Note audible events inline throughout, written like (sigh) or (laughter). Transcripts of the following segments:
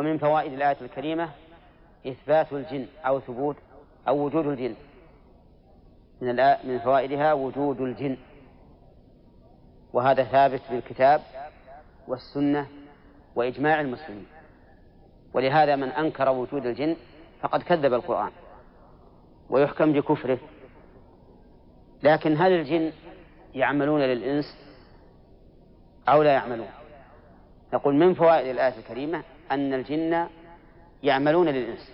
ومن فوائد الآية الكريمة إثبات الجن أو ثبوت أو وجود الجن. من من فوائدها وجود الجن. وهذا ثابت بالكتاب والسنة وإجماع المسلمين. ولهذا من أنكر وجود الجن فقد كذب القرآن ويحكم بكفره. لكن هل الجن يعملون للإنس أو لا يعملون؟ نقول من فوائد الآية الكريمة أن الجن يعملون للإنس.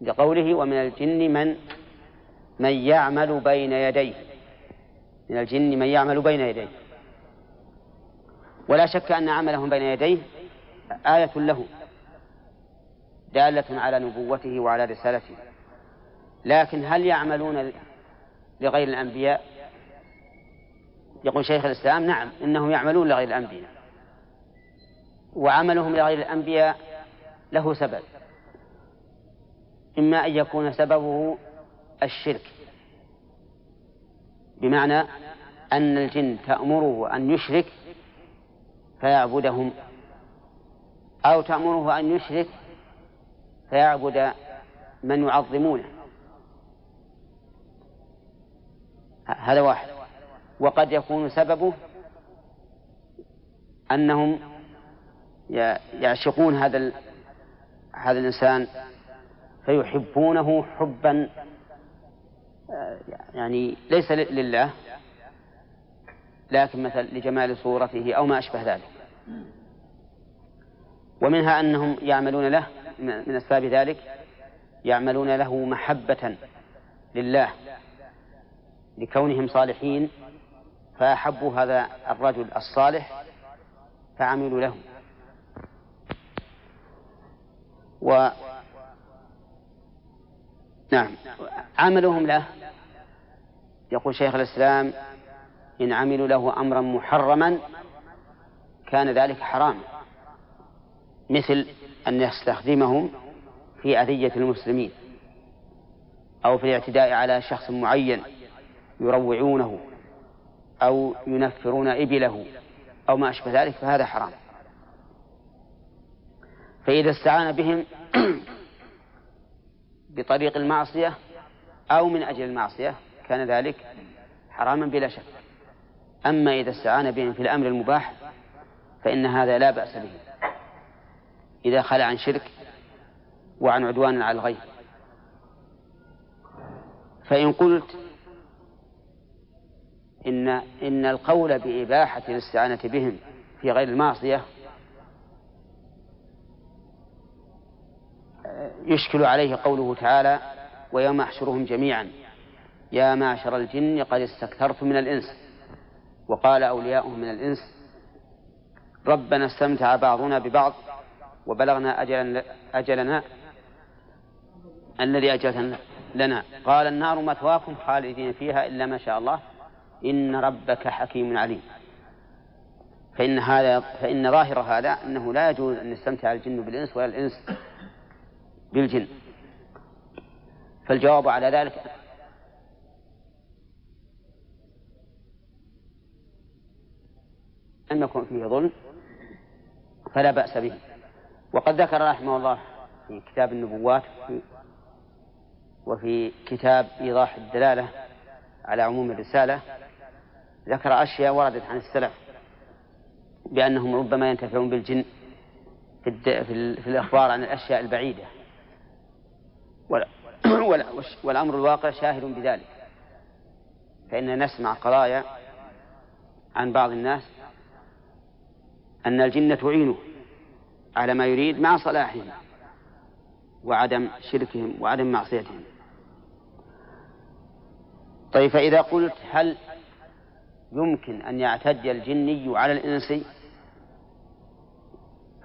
لقوله ومن الجن من من يعمل بين يديه. من الجن من يعمل بين يديه. ولا شك أن عملهم بين يديه آية له. دالة على نبوته وعلى رسالته. لكن هل يعملون لغير الأنبياء؟ يقول شيخ الإسلام نعم إنهم يعملون لغير الأنبياء. وعملهم لغير الأنبياء له سبب إما أن يكون سببه الشرك بمعنى أن الجن تأمره أن يشرك فيعبدهم أو تأمره أن يشرك فيعبد من يعظمونه. هذا واحد. وقد يكون سببه أنهم يعشقون هذا هذا الإنسان فيحبونه حبا يعني ليس لله لكن مثلا لجمال صورته أو ما أشبه ذلك. ومنها أنهم يعملون له من أسباب ذلك يعملون له محبة لله لكونهم صالحين فأحبوا هذا الرجل الصالح فعملوا له و نعم. عملهم له. يقول شيخ الإسلام إن عملوا له أمرا محرما كان ذلك حراما مثل أن يستخدمهم في أذية المسلمين أو في الاعتداء على شخص معين يروعونه أو ينفرون إبله أو ما أشبه ذلك فهذا حرام. فإذا استعان بهم (clears throat) بطريق المعصية أو من أجل المعصية كان ذلك حراما بلا شك. أما إذا استعان بهم في الأمر المباح فإن هذا لا بأس به. إذا خلى عن شرك وعن عدوان على الغير. فإن قلت إن إن القول بإباحة الاستعانة بهم في غير المعصية يشكل عليه قوله تعالى ويوم أحشرهم جميعا يا معشر الجن قد استكثرت من الإنس وقال أولياؤهم من الإنس ربنا استمتع بعضنا ببعض وبلغنا أجلنا, أجلنا الذي أجلت لنا قال النار مثواكم خالدين فيها إلا ما شاء الله إن ربك حكيم عليم فإن هذا فإن ظاهر هذا أنه لا يجوز أن يستمتع الجن بالإنس ولا الإنس. بالجن. فالجواب على ذلك لم يكن فيه ظلم فلا بأس به. وقد ذكر رحمه الله في كتاب النبوات وفي كتاب إيضاح الدلالة على عموم الرسالة ذكر أشياء وردت عن السلف بأنهم ربما ينتفعون بالجن في, في الإخبار عن الأشياء البعيدة. (clears throat) والأمر الواقع شاهد بذلك. فإننا نسمع قضايا عن بعض الناس أن الجن تعينه على ما يريد مع صلاحهم وعدم شركهم وعدم معصيتهم. طيب فإذا قلت هل يمكن أن يعتدي الجني على الإنسي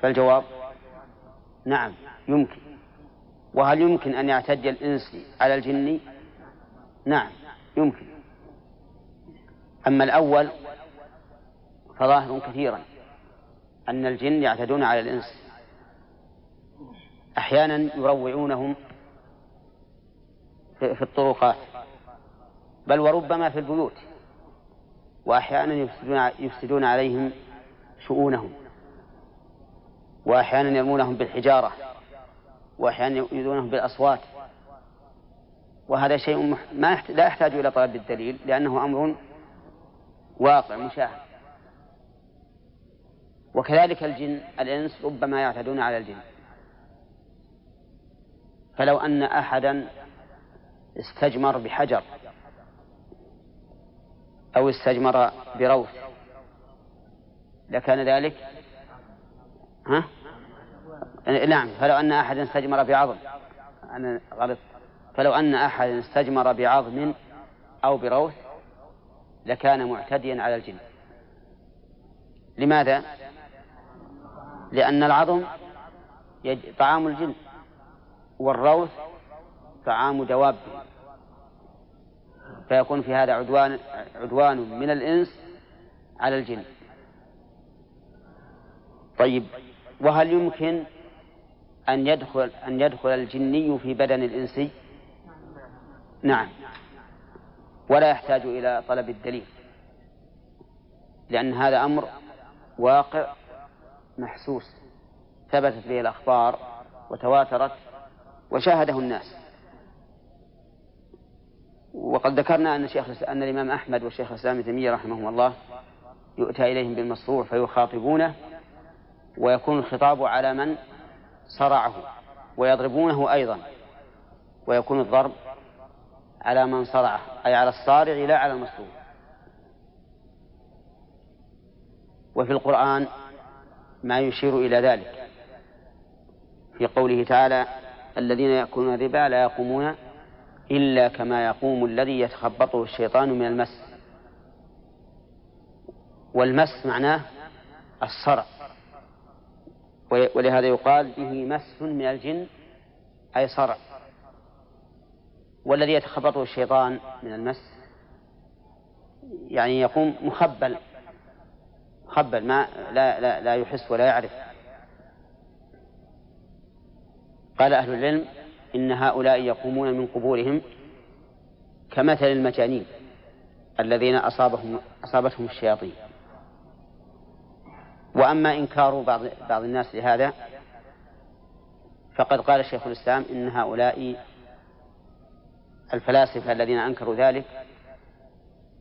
فالجواب نعم يمكن. وهل يمكن أن يعتدي الإنسي على الجني نعم يمكن. أما الأول فظاهر كثيرا أن الجن يعتدون على الإنس. أحيانا يروعونهم في الطرقات بل وربما في البيوت وأحيانا يفسدون, يفسدون عليهم شؤونهم وأحيانا يرمونهم بالحجارة. وأحيانا يؤذونهم بالأصوات. وهذا شيء ما لا يحتاج إلى طلب الدليل لأنه أمر واقع مشاهد. وكذلك الجن الإنس ربما يعتدون على الجن. فلو أن أحدا استجمر بحجر أو استجمر بروث لكان ذلك ها؟ نعم فلو أن أحدا استجمر بعظم. أنا غلط. فلو أن أحدا استجمر بعظم أو بروث لكان معتديا على الجن. لماذا؟ لأن العظم طعام الجن والروث طعام دوابه فيكون في هذا عدوان عدوان من الإنس على الجن. طيب وهل يمكن أن يدخل أن يدخل الجني في بدن الإنسي؟ نعم. ولا يحتاج إلى طلب الدليل. لأن هذا أمر واقع محسوس. ثبتت به الأخبار وتواترت وشاهده الناس. وقد ذكرنا أن شيخ أن الإمام أحمد والشيخ الإسلام ابن تيمية رحمهم الله يؤتى إليهم بالمصروع فيخاطبونه ويكون الخطاب على من؟ صرعه ويضربونه أيضا ويكون الضرب على من صرعه أي على الصارع لا على المصروع وفي القرآن ما يشير إلى ذلك. في قوله تعالى الذين يأكلون الربا لا يقومون إلا كما يقوم الذي يتخبطه الشيطان من المس. والمس معناه الصرع. ولهذا يقال به مس من الجن أي صرع. والذي يتخبطه الشيطان من المس يعني يقوم مخبل مخبل ما لا لا لا يحس ولا يعرف. قال أهل العلم إن هؤلاء يقومون من قبورهم كمثل المجانين الذين أصابهم أصابتهم الشياطين. وأما إنكار بعض بعض الناس لهذا فقد قال شيخ الإسلام إن هؤلاء الفلاسفة الذين أنكروا ذلك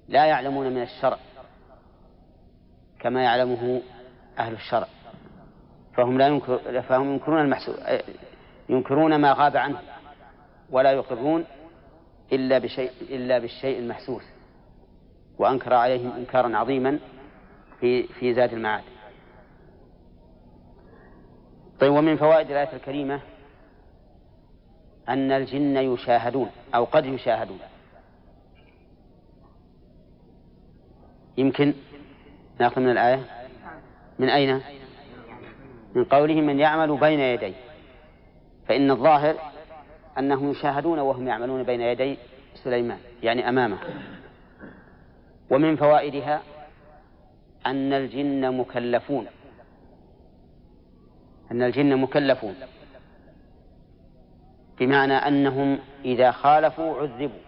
لا يعلمون من الشرع كما يعلمه أهل الشرع فهم لا ينكر فهم ينكرون المحسوس ينكرون ما غاب عنه ولا يقرون إلا بشيء إلا بالشيء المحسوس وأنكر عليهم إنكارا عظيما في في زاد المعاد. طيب ومن فوائد الآية الكريمة أن الجن يشاهدون أو قد يشاهدون. يمكن نأخذ من الآية؟ من أين؟ من قوله من يعمل بين يديه فإن الظاهر أنهم يشاهدون وهم يعملون بين يدي سليمان يعني أمامه. ومن فوائدها أن الجن مكلفون. أن الجن مكلفون. بمعنى أنهم إذا خالفوا عذبوا.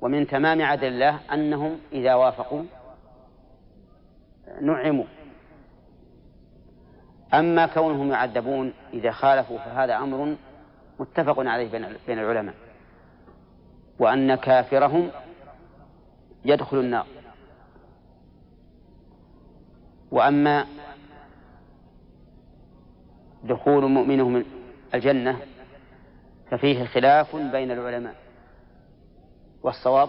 ومن تمام عدل الله أنهم إذا وافقوا نعموا. أما كونهم يعذبون إذا خالفوا فهذا أمر متفق عليه بين العلماء. وأن كافرهم يدخل النار. وأما دخول مؤمنهم الجنة ففيه خلاف بين العلماء. والصواب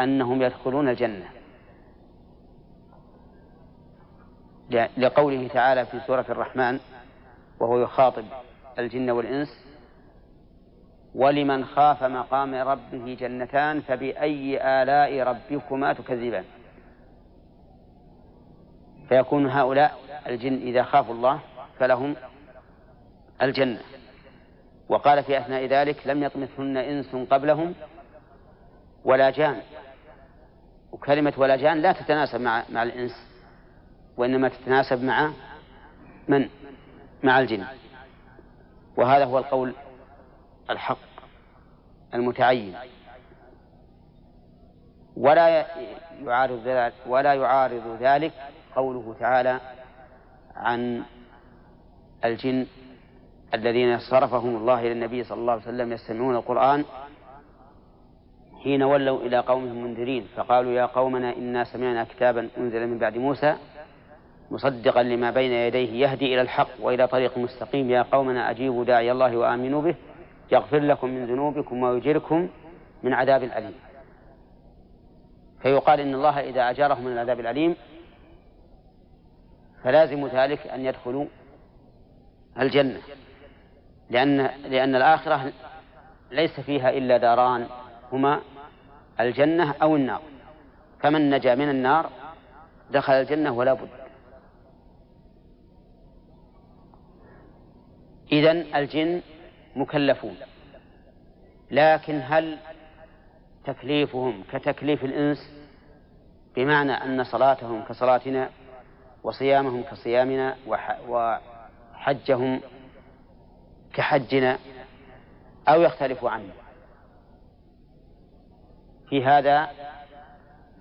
أنهم يدخلون الجنة. لقوله تعالى في سورة الرحمن وهو يخاطب الجن والإنس ولمن خاف مقام ربه جنتان فبأي آلاء ربكما تكذبان؟ فيكون هؤلاء الجن إذا خافوا الله فلهم الجنة. وقال في أثناء ذلك لم يطمثهن إنس قبلهم ولا جان. وكلمة ولا جان لا تتناسب مع مع الإنس وإنما تتناسب مع من؟ مع الجن. وهذا هو القول الحق المتعين. ولا يعارض ذلك ولا يعارض ذلك قوله تعالى عن الجن الذين صرفهم الله إلى النبي صلى الله عليه وسلم يستمعون القرآن حين ولوا إلى قومهم منذرين فقالوا يا قومنا إنا سمعنا كتابا أنزل من بعد موسى مصدقا لما بين يديه يهدي إلى الحق وإلى طريق مستقيم يا قومنا أجيبوا داعي الله وآمنوا به يغفر لكم من ذنوبكم ويجركم من عذاب أليم فيقال إن الله إذا أجارهم من العذاب الأليم فلازم ذلك أن يدخلوا الجنة. لأن لأن الآخرة ليس فيها إلا داران هما الجنة أو النار. فمن نجا من النار دخل الجنة ولا بد. إذن الجن مكلفون. لكن هل تكليفهم كتكليف الإنس بمعنى أن صلاتهم كصلاتنا وصيامهم كصيامنا وحجهم كحجنا أو يختلف عنه. في هذا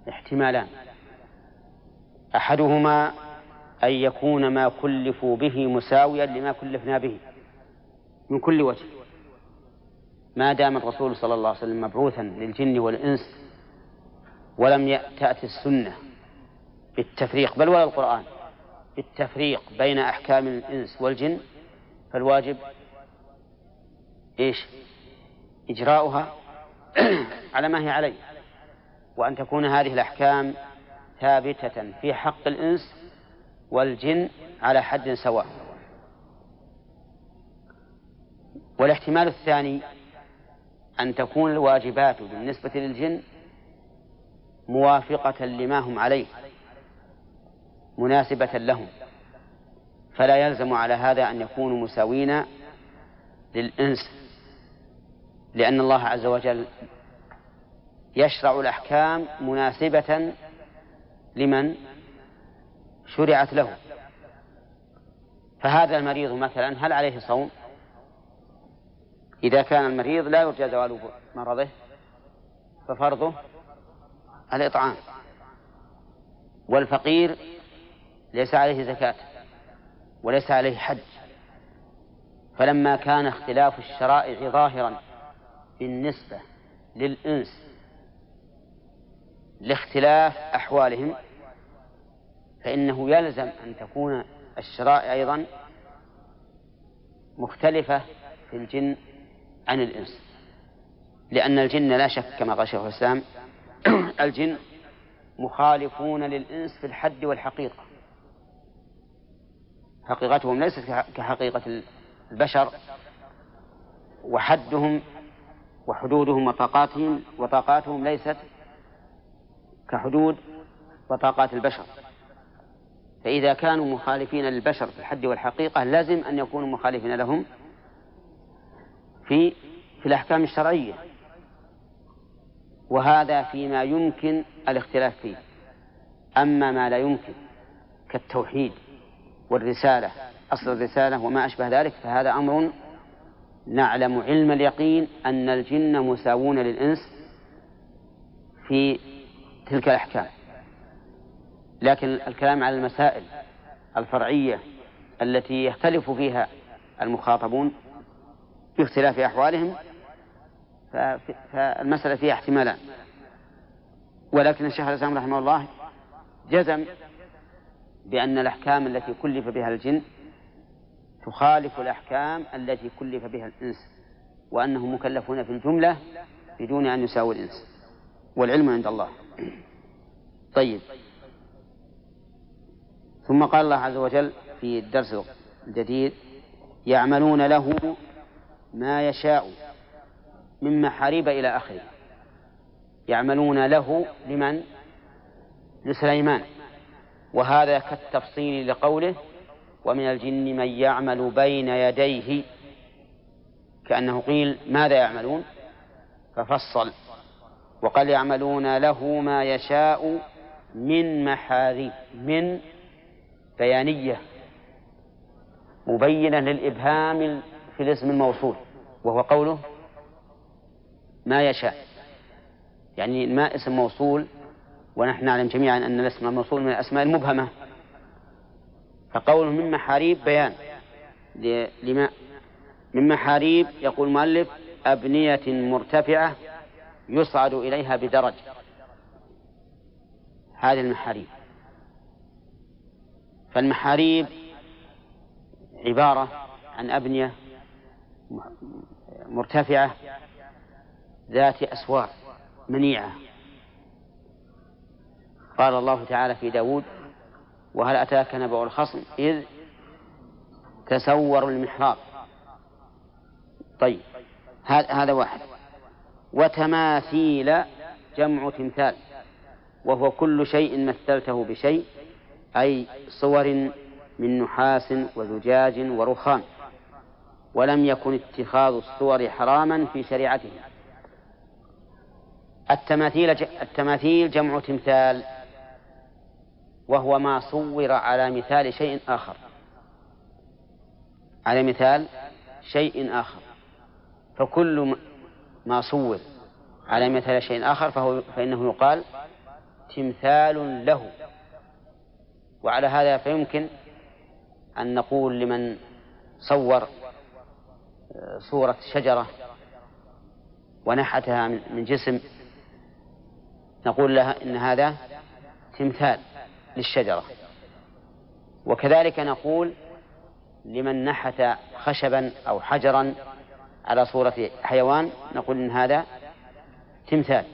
احتمالان. أحدهما أن يكون ما كلفوا به مساويا لما كلفنا به من كل وجه. ما دام الرسول صلى الله عليه وسلم مبعوثا للجن والإنس ولم تأتي السنة بالتفريق بل ولا القرآن بالتفريق بين أحكام الإنس والجن فالواجب إيش؟ إجراؤها (clears throat) على ما هي عليه. وأن تكون هذه الأحكام ثابتة في حق الإنس والجن على حد سواء. والاحتمال الثاني أن تكون الواجبات بالنسبة للجن موافقة لما هم عليه. مناسبة لهم. فلا يلزم على هذا أن يكونوا مساوين للإنس لأن الله عز وجل يشرع الأحكام مناسبة لمن شرعت له. فهذا المريض مثلا هل عليه صوم؟ إذا كان المريض لا يرجى زوال مرضه ففرضه الإطعام. والفقير ليس عليه زكاة وليس عليه حج. فلما كان اختلاف الشرائع ظاهرا بالنسبة للإنس لاختلاف أحوالهم فإنه يلزم أن تكون الشرائع أيضا مختلفة في الجن عن الإنس. لأن الجن لا شك كما قال شيخ الإسلام (clears throat) الجن مخالفون للإنس في الحد والحقيقة. حقيقتهم ليست كحقيقة البشر وحدهم وحدودهم وطاقاتهم وطاقاتهم ليست كحدود وطاقات البشر. فإذا كانوا مخالفين للبشر في الحد والحقيقة لازم أن يكونوا مخالفين لهم في في الأحكام الشرعية. وهذا فيما يمكن الاختلاف فيه. أما ما لا يمكن كالتوحيد. والرسالة أصل الرسالة وما أشبه ذلك فهذا أمر نعلم علم اليقين أن الجن مساوون للإنس في تلك الأحكام. لكن الكلام على المسائل الفرعية التي يختلف فيها المخاطبون باختلاف أحوالهم فالمسألة فيها احتمالان. ولكن الشيخ الإسلام رحمه الله جزم بأن الأحكام التي كلف بها الجن تخالف الأحكام التي كلف بها الإنس وأنهم مكلفون في الجملة بدون أن يساووا الإنس والعلم عند الله. طيب. ثم قال الله عز وجل في الدرس الجديد يعملون له ما يشاء من محاريب إلى آخره. يعملون له لمن؟ لسليمان. وهذا كالتفصيل لقوله ومن الجن من يعمل بين يديه كأنه قيل ماذا يعملون؟ ففصل. وقال يعملون له ما يشاء من محاريب من بيانية مبينة للإبهام في الاسم الموصول وهو قوله ما يشاء. يعني ما اسم موصول ونحن نعلم جميعا أن الاسم الموصول من الأسماء المبهمة. فقوله من محاريب بيان. لما من محاريب يقول المؤلف أبنية مرتفعة يصعد إليها بدرج. هذه المحاريب. فالمحاريب عبارة عن أبنية مرتفعة ذات أسوار منيعة. قال الله تعالى في داود وهل أتاك نبأ الخصم إذ تسوروا المحراب؟ طيب هذا واحد. وتماثيل جمع تمثال وهو كل شيء مثلته بشيء أي صور من نحاس وزجاج ورخام ولم يكن اتخاذ الصور حراما في شريعته. التماثيل التماثيل جمع تمثال وهو ما صور على مثال شيء آخر. على مثال شيء آخر. فكل ما صور على مثال شيء آخر فهو فإنه يقال تمثال له. وعلى هذا فيمكن أن نقول لمن صور آه، صورة شجرة ونحتها من جسم نقول لها إن هذا تمثال. للشجرة. وكذلك نقول لمن نحت خشبا أو حجرا على صورة حيوان نقول إن هذا تمثال.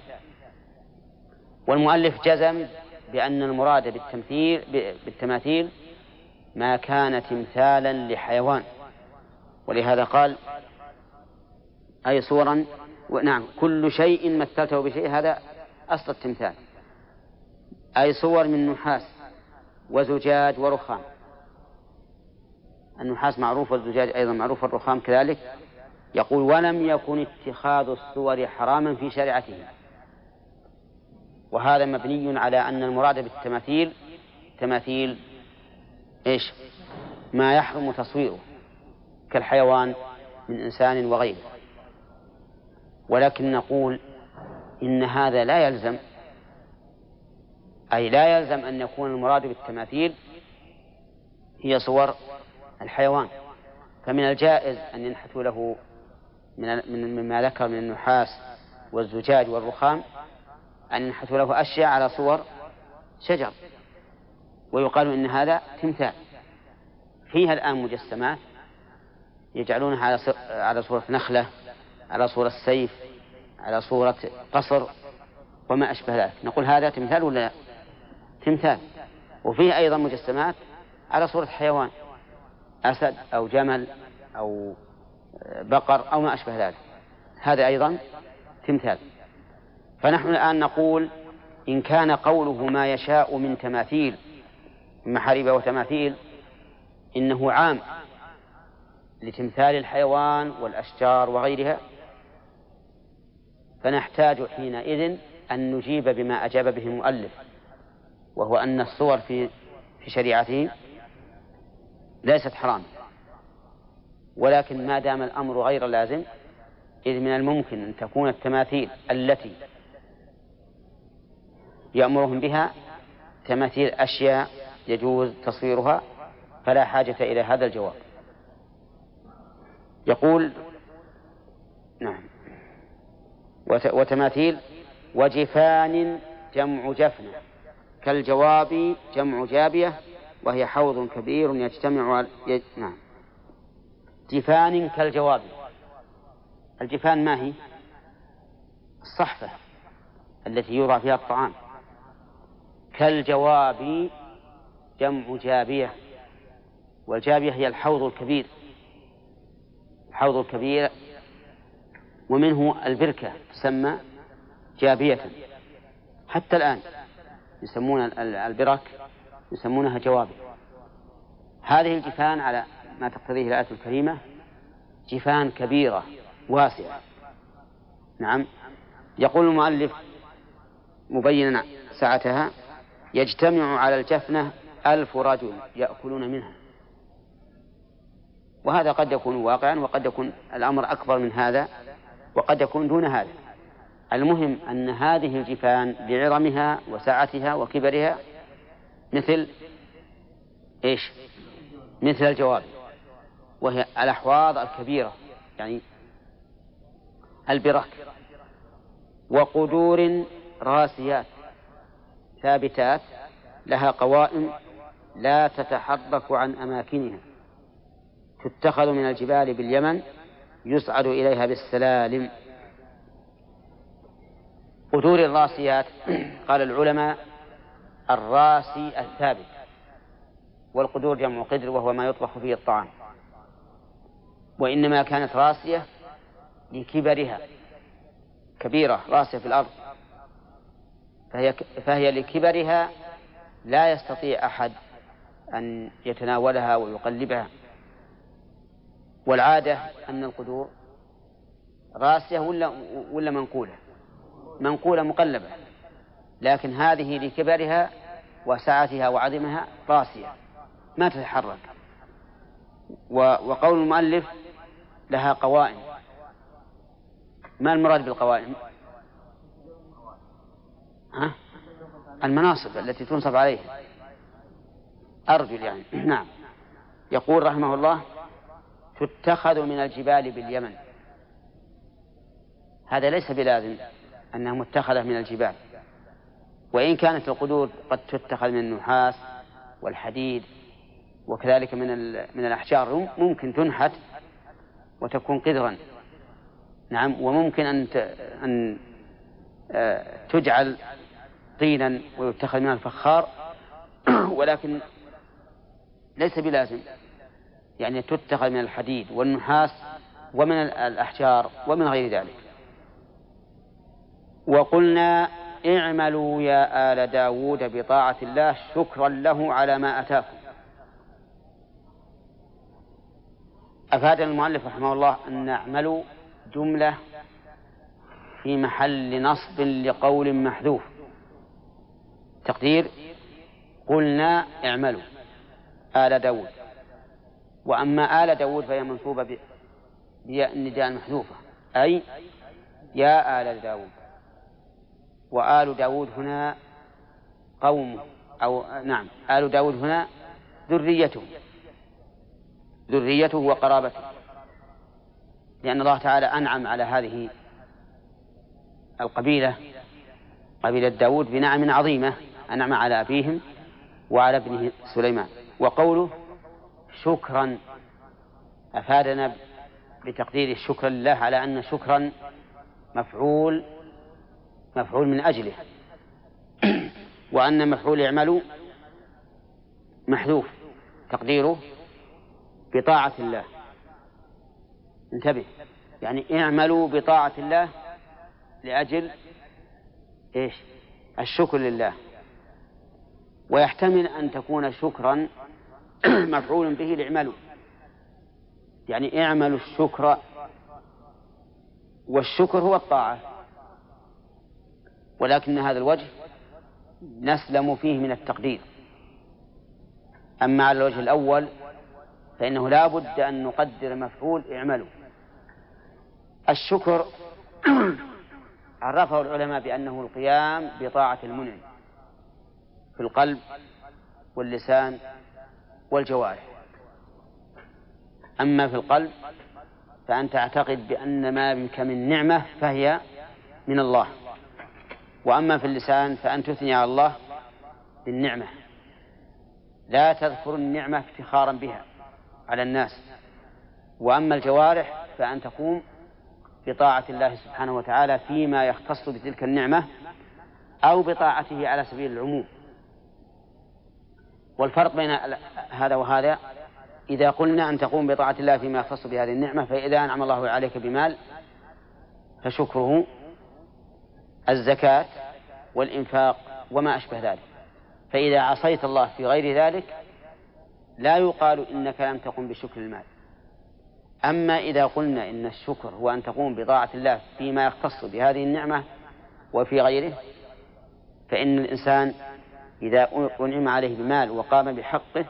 والمؤلف جزم بأن المراد بالتمثيل بالتماثيل ما كان تمثالا لحيوان. ولهذا قال أي صورا؟ نعم كل شيء مثلته بشيء هذا أصل التمثال. أي صور من نحاس وزجاج ورخام. النحاس معروف والزجاج أيضا معروف الرخام كذلك. يقول ولم يكن اتخاذ الصور حراما في شريعته. وهذا مبني على أن المراد بالتماثيل تماثيل إيش؟ ما يحرم تصويره كالحيوان من إنسان وغيره. ولكن نقول إن هذا لا يلزم أي لا يلزم أن يكون المراد بالتماثيل هي صور الحيوان. فمن الجائز أن ينحتوا له من مما ذكر من النحاس والزجاج والرخام أن ينحتوا له أشياء على صور شجر. ويقال إن هذا تمثال. فيها الآن مجسمات يجعلونها على صورة نخلة على صورة سيف على صورة قصر وما أشبه ذلك. نقول هذا تمثال ولا لا؟ تمثال وفيه أيضا مجسمات على صورة حيوان أسد أو جمل أو بقر أو ما أشبه ذلك. هذا أيضا تمثال فنحن الآن نقول إن كان قوله ما يشاء من تماثيل من محاريب وتماثيل إنه عام لتمثال الحيوان والأشجار وغيرها. فنحتاج حينئذ أن نجيب بما أجاب به المؤلف. وهو أن الصور في في شريعته ليست حرام. ولكن ما دام الأمر غير لازم إذ من الممكن أن تكون التماثيل التي يأمرهم بها تماثيل أشياء يجوز تصويرها فلا حاجة إلى هذا الجواب. يقول نعم. وتماثيل وجفان جمع جفنة. كالجواب جمع جابية وهي حوض كبير يجتمع على نعم. جفان كالجواب. الجفان ما هي؟ الصحفة التي يوضع فيها الطعام. كالجواب جمع جابية والجابية هي الحوض الكبير. الحوض الكبير ومنه البركة تسمى جابية. حتى الآن. يسمون البرك يسمونها جوابي. هذه الجفان على ما تقتضيه الآية الكريمة جفان كبيرة واسعة. نعم. يقول المؤلف مبينا سعتها يجتمع على الجفنة ألف رجل يأكلون منها. وهذا قد يكون واقعا وقد يكون الأمر أكبر من هذا وقد يكون دون هذا. المهم أن هذه الجفان بعظمها وسعتها وكبرها مثل إيش؟ مثل الجواب وهي الأحواض الكبيرة يعني البرك وقدور راسيات ثابتات لها قوائم لا تتحرك عن أماكنها تتخذ من الجبال باليمن يصعد إليها بالسلالم. قدور الراسيات قال العلماء الراسي الثابت والقدور جمع قدر وهو ما يطبخ فيه الطعام. وإنما كانت راسية لكبرها كبيرة راسية في الأرض. فهي, فهي لكبرها لا يستطيع أحد أن يتناولها ويقلبها. والعادة أن القدور راسية ولا ولا منقولة. منقولة مقلبة لكن هذه لكبرها وسعتها وعظمها راسية ما تتحرك. وقول المؤلف لها قوائم. ما المراد بالقوائم؟ ها؟ المناصب التي تنصب عليها. أرجل يعني (clears throat) نعم. يقول رحمه الله تتخذ من الجبال باليمن. هذا ليس بلازم. أنها متخذة من الجبال. وإن كانت القدور قد تتخذ من النحاس والحديد وكذلك من من الأحجار ممكن تنحت وتكون قدرا. نعم وممكن أن أن آه، تجعل طينا ويتخذ منها الفخار. (clears throat) ولكن ليس بلازم. يعني تتخذ من الحديد والنحاس ومن الأحجار ومن غير ذلك. وقلنا اعملوا يا آل داود بطاعة الله شكرا له على ما أتاكم. أفاد المؤلف رحمه الله أن نعمل جملة في محل نصب لقول محذوف. تقدير؟ قلنا اعملوا آل داود. وأما آل داود فهي منصوبة بياء النداء المحذوفة. أي يا آل داود. وآل داود هنا قوم أو نعم آل داود هنا ذريته ذريته وقرابته لأن الله تعالى أنعم على هذه القبيلة قبيلة داود بنعم عظيمة أنعم على أبيهم وعلى ابنه سليمان. وقوله شكرا أفادنا بتقدير الشكر لله على أن شكرا مفعول مفعول من أجله. (clears throat) وأن مفعول يعملوا محذوف تقديره بطاعة الله. انتبه. يعني اعملوا بطاعة الله لأجل إيش؟ الشكر لله. ويحتمل أن تكون شكرا (clears throat) مفعول به لاعملوا يعني اعملوا الشكر والشكر هو الطاعة. ولكن هذا الوجه نسلم فيه من التقدير. أما على الوجه الأول فإنه لا بد أن نقدر مفعول اعملوا. الشكر (clears throat) عرفه العلماء بأنه القيام بطاعة المنعم في القلب واللسان والجوارح. أما في القلب فأن تعتقد بأن ما بك من نعمة فهي من الله. وأما في اللسان فأن تثني على الله بالنعمة. لا تذكر النعمة افتخارا بها على الناس. وأما الجوارح فأن تقوم بطاعة الله سبحانه وتعالى فيما يختص بتلك النعمة أو بطاعته على سبيل العموم. والفرق بين هذا وهذا إذا قلنا أن تقوم بطاعة الله فيما يختص بهذه النعمة فإذا أنعم الله عليك بمال فشكره الزكاة والإنفاق وما أشبه ذلك. فإذا عصيت الله في غير ذلك لا يقال إنك لم تقم بشكر المال. أما إذا قلنا إن الشكر هو أن تقوم بطاعة الله فيما يختص بهذه النعمة وفي غيره فإن الإنسان إذا أنعم عليه بمال وقام بحقه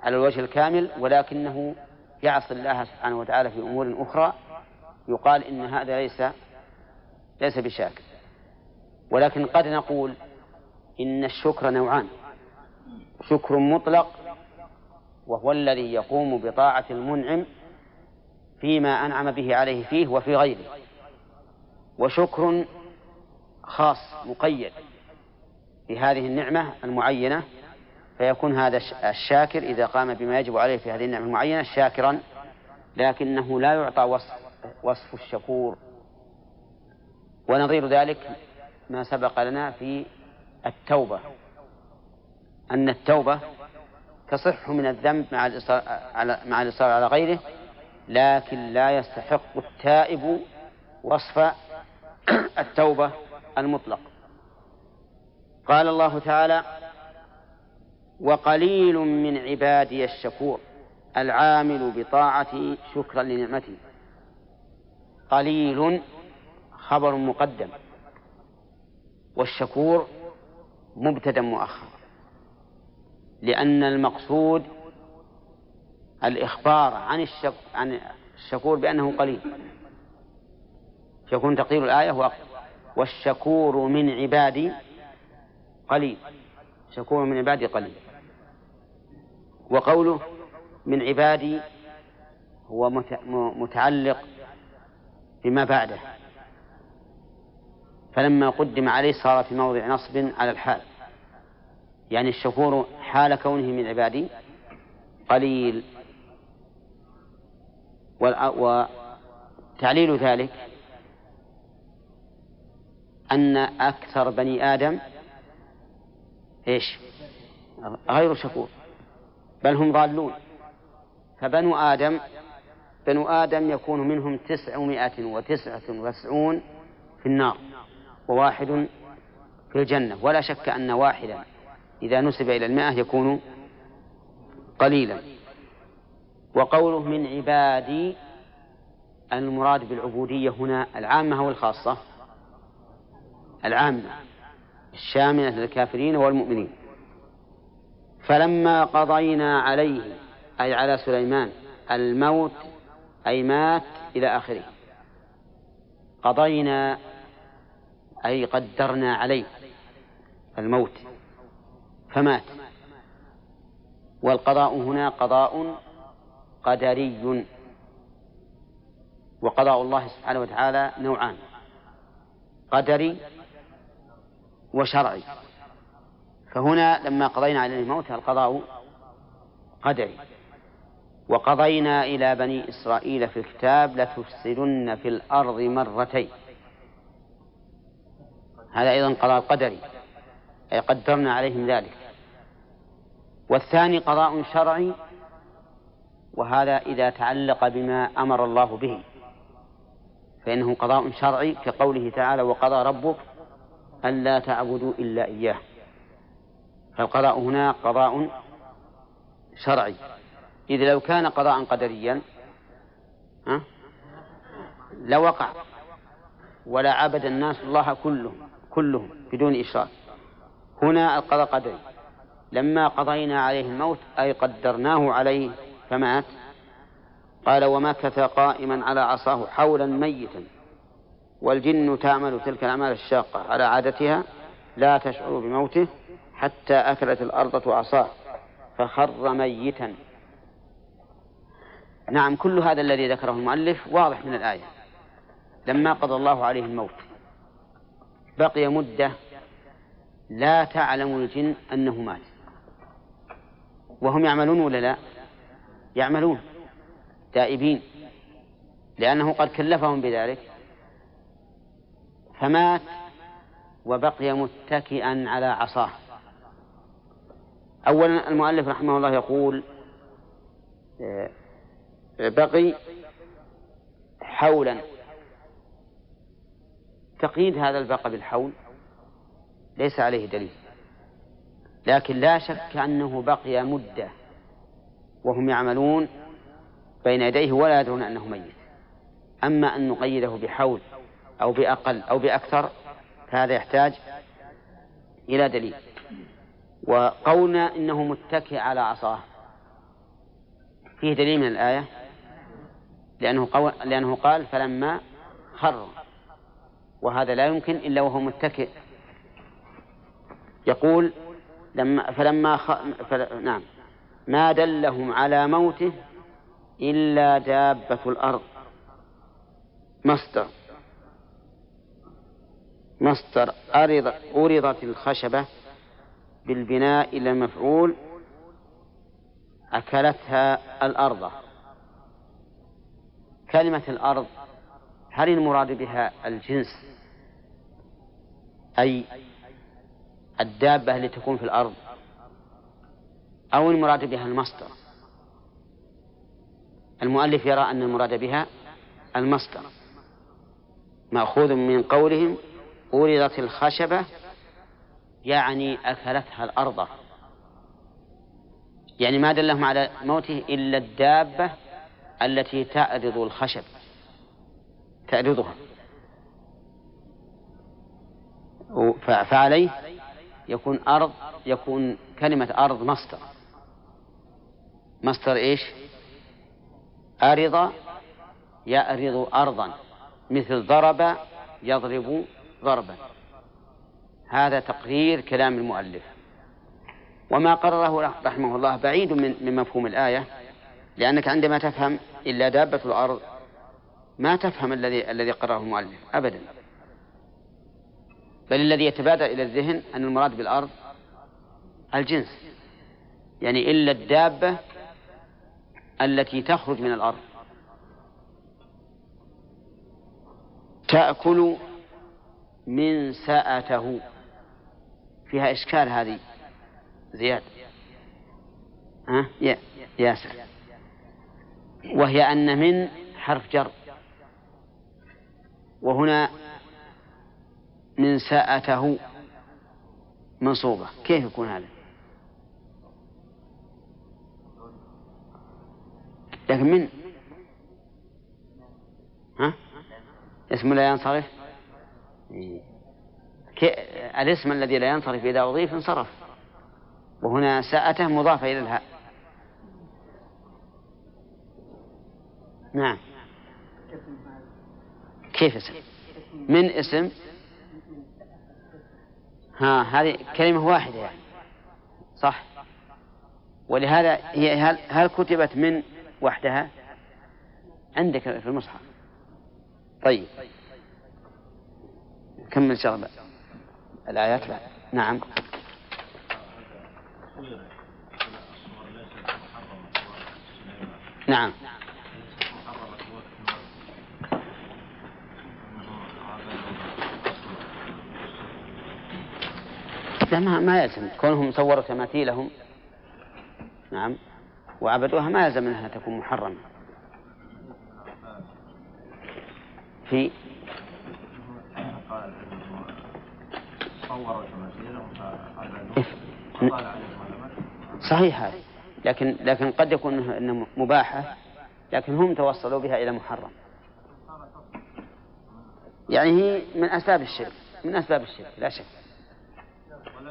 على الوجه الكامل ولكنه يعصي الله سبحانه وتعالى في أمور أخرى يقال إن هذا ليس ليس بشاكر ولكن قد نقول إن الشكر نوعان. شكر مطلق وهو الذي يقوم بطاعة المنعم فيما أنعم به عليه فيه وفي غيره. وشكر خاص مقيد بهذه النعمة المعينة فيكون هذا الشاكر إذا قام بما يجب عليه في هذه النعمة المعينة شاكرا لكنه لا يعطى وصف, وصف الشكور ونظير ذلك ما سبق لنا في التوبة أن التوبة تصح من الذنب مع الإصرار على مع الإصرار على غيره لكن لا يستحق التائب وصف (clears throat) التوبة المطلق. قال الله تعالى وقليل من عبادي الشكور العامل بطاعتي شكرا لنعمته قليل خبر مقدم والشكور مبتدا مؤخر لأن المقصود الإخبار عن الشك عن الشكور بأنه قليل. يكون تقدير الآية والشكور من عبادي قليل. شكور من عبادي قليل. وقوله من عبادي هو متعلق بما بعده. فلما قدم عليه صار في موضع نصب على الحال. يعني الشكور حال كونه من عبادي قليل. وتعليل ذلك أن أكثر بني آدم إيش؟ غير شكور. بل هم ضالون. فبنو آدم بنو آدم يكون منهم تسعمائة وتسعة وتسعون في النار. وواحد في الجنة. ولا شك أن واحدا إذا نسب إلى المئة يكون قليلا. وقوله من عبادي المراد بالعبودية هنا العامة أو الخاصة؟ العامة الشاملة للكافرين والمؤمنين. فلما قضينا عليه أي على سليمان الموت أي مات إلى آخره. قضينا أي قدرنا عليه الموت فمات. والقضاء هنا قضاء قدري. وقضاء الله سبحانه وتعالى نوعان قدري وشرعي. فهنا لما قضينا عليه الموت القضاء قدري. وقضينا إلى بني إسرائيل في الكتاب لتفسدن في الأرض مرتين. هذا أيضا قضاء قدري أي قدرنا عليهم ذلك. والثاني قضاء شرعي وهذا إذا تعلق بما أمر الله به. فإنه قضاء شرعي كقوله تعالى وقضى ربك ألا تعبدوا إلا إياه فالقضاء هنا قضاء شرعي. إذ لو كان قضاء قدريا لوقع ولا عبد الناس الله كلهم كلهم بدون إشراك. هنا القضاء قدري. لما قضينا عليه الموت أي قدرناه عليه فمات. قال ومكث قائما على عصاه حولا ميتا. والجن تعمل تلك الأعمال الشاقة على عادتها لا تشعر بموته حتى أكلت الأرض عصاه فخر ميتا. نعم كل هذا الذي ذكره المؤلف واضح من الآية. لما قضى الله عليه الموت بقي مدة لا تعلم الجن أنه مات. وهم يعملون ولا لا؟ يعملون. تائبين. لأنه قد كلفهم بذلك. فمات وبقي متكئا على عصاه. أولا المؤلف رحمه الله يقول آه، بقي حولا. تقييد هذا البقاء بالحول ليس عليه دليل. لكن لا شك أنه بقي مدة وهم يعملون بين يديه ولا يدرون أنه ميت. أما أن نقيده بحول أو بأقل أو بأكثر فهذا يحتاج إلى دليل. وقولنا إنه متكئ على عصاه. فيه دليل من الآية؟ لأنه, قو... لأنه قال فلما خر. وهذا لا يمكن إلا وهو متكئ. يقول لما فلما خ... فل... نعم. ما دلهم على موته إلا دابة الأرض. مصدر. مصدر. أرض أرضت الخشبة بالبناء إلى المفعول أكلتها الأرض. كلمة الأرض هل المراد بها الجنس؟ أي الدابة التي تكون في الأرض أو المراد بها المصدر. المؤلف يرى أن المراد بها المصدر. مأخوذ من قولهم أورضت الخشبة يعني أكلتها الأرض. يعني ما دلهم على موته إلا الدابة التي تأرض الخشب تأرضها فعليه يكون أرض يكون كلمة أرض مصدر. مصدر إيش؟ أرض يأرض أرضا. مثل ضرب يضرب ضربا. هذا تقرير كلام المؤلف. وما قرره رحمه الله بعيد من, مفهوم الآية لأنك عندما تفهم إلا دابة الأرض ما تفهم الذي الذي قرره المؤلف أبدا. بل الذي يتبادر إلى الذهن أن المراد بالأرض الجنس. يعني إلا الدابة التي تخرج من الأرض. تأكل من ساءته. فيها إشكال هذه. زياد. ها؟ يا ياسر. وهي أن من حرف جر. وهنا من ساءته منصوبة. كيف يكون هذا؟ لكن من؟ ها؟ اسم لا ينصرف. الاسم الذي لا ينصرف إذا أضيف انصرف. وهنا ساءته مضافة إلى الهاء. نعم. كيف اسم؟ من اسم؟ ها هذه كلمة واحدة يعني. صح؟ ولهذا هي هل, هل كتبت من وحدها؟ عندك في المصحف. طيب. كمل شغل الآيات بعد. نعم. نعم. لا ما, ما يلزم كونهم صوروا تماثيلهم نعم وعبدوها ما يلزم أنها تكون محرمة. في صحيح هذا لكن لكن قد يكون انه مباحة لكن هم توصلوا بها إلى محرم. يعني هي من أسباب الشرك من أسباب الشرك لا شك.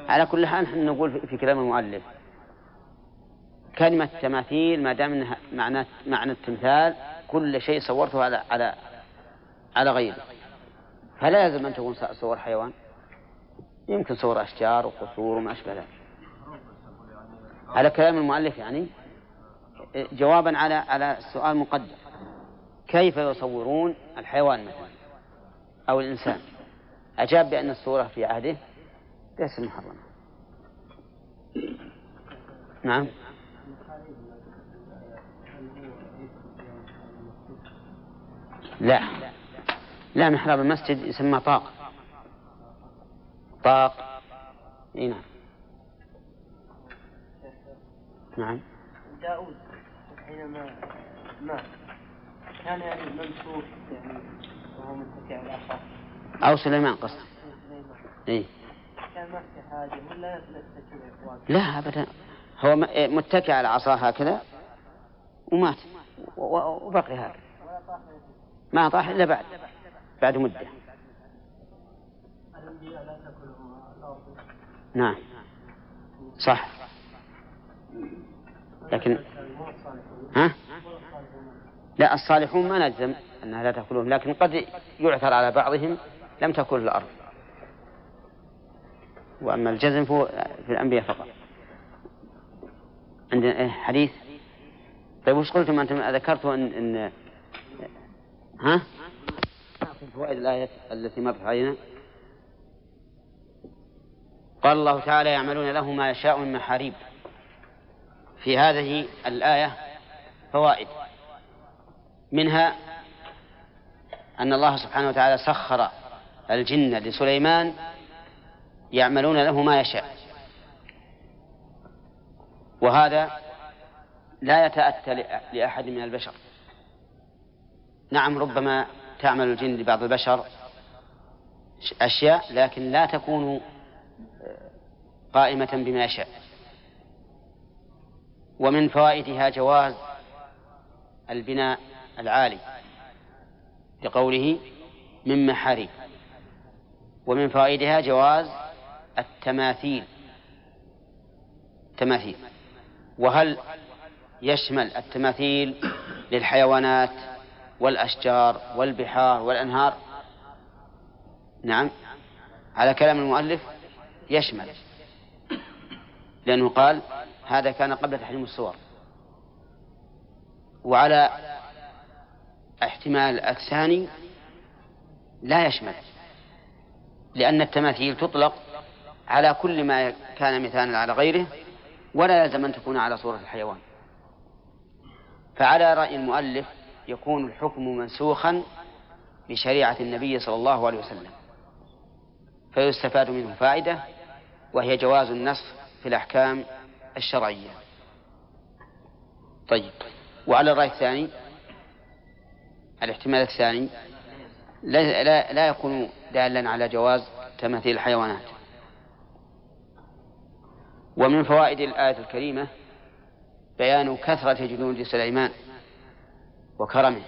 على كل حال نحن نقول في كلام المؤلف. كلمة تماثيل ما دام إنها معنى معنى التمثال كل شيء صورته على على على غيره. فلا يلزم أن تكون صور حيوان. يمكن صور أشجار وقصور وما أشبه ذلك. على كلام المؤلف يعني؟ جوابا على على السؤال مقدم. كيف يصورون الحيوان مثلا؟ أو الإنسان. أجاب بأن الصورة في عهده ليست محرمة نعم. لا. لا محراب المسجد يسمى طاق. طاق. إي نعم. نعم. داود حينما مات كان يعني ممسوك يعني وهو متكئ على عصا أو سليمان قصد إيه لا أبدا. هو متكئ على عصاه هكذا ومات. وبقي هكذا ما طاح إلا بعد. بعد مدة. نعم. صح. لكن ها؟ لا الصالحون ما نجزم أنها لا تأكلهم لكن قد يعثر على بعضهم لم تأكل الأرض. وأما الجزم فهو في الأنبياء فقط. عندنا إيه؟ حديث. طيب وش قلتم أنتم؟ ذكرتوا أن, إن ها؟ فوائد الآية التي مرت علينا. قال الله تعالى يعملون له ما يشاء من محاريب. في هذه الآية فوائد. منها أن الله سبحانه وتعالى سخر الجن لسليمان يعملون له ما يشاء. وهذا لا يتأتى لأحد من البشر. نعم ربما تعمل الجن لبعض البشر أشياء لكن لا تكون قائمة بما يشاء. ومن فوائدها جواز البناء العالي لقوله من محاريب. ومن فوائدها جواز التماثيل. التماثيل وهل يشمل التماثيل للحيوانات والأشجار والبحار والأنهار؟ نعم. على كلام المؤلف يشمل. لأنه قال هذا كان قبل تحريم الصور. وعلى احتمال الثاني لا يشمل لأن التماثيل تطلق على كل ما كان مثالا على غيره ولا يلزم أن تكون على صورة الحيوان. فعلى رأي المؤلف يكون الحكم منسوخا بشريعة النبي صلى الله عليه وسلم فيستفاد منه فائدة وهي جواز النسخ في الأحكام الشرعية. طيب وعلى الرأي الثاني الاحتمال الثاني لا, لا, لا يكون دالا على جواز تماثيل الحيوانات. ومن فوائد الآية الكريمة بيان كثرة جنود سليمان وكرمه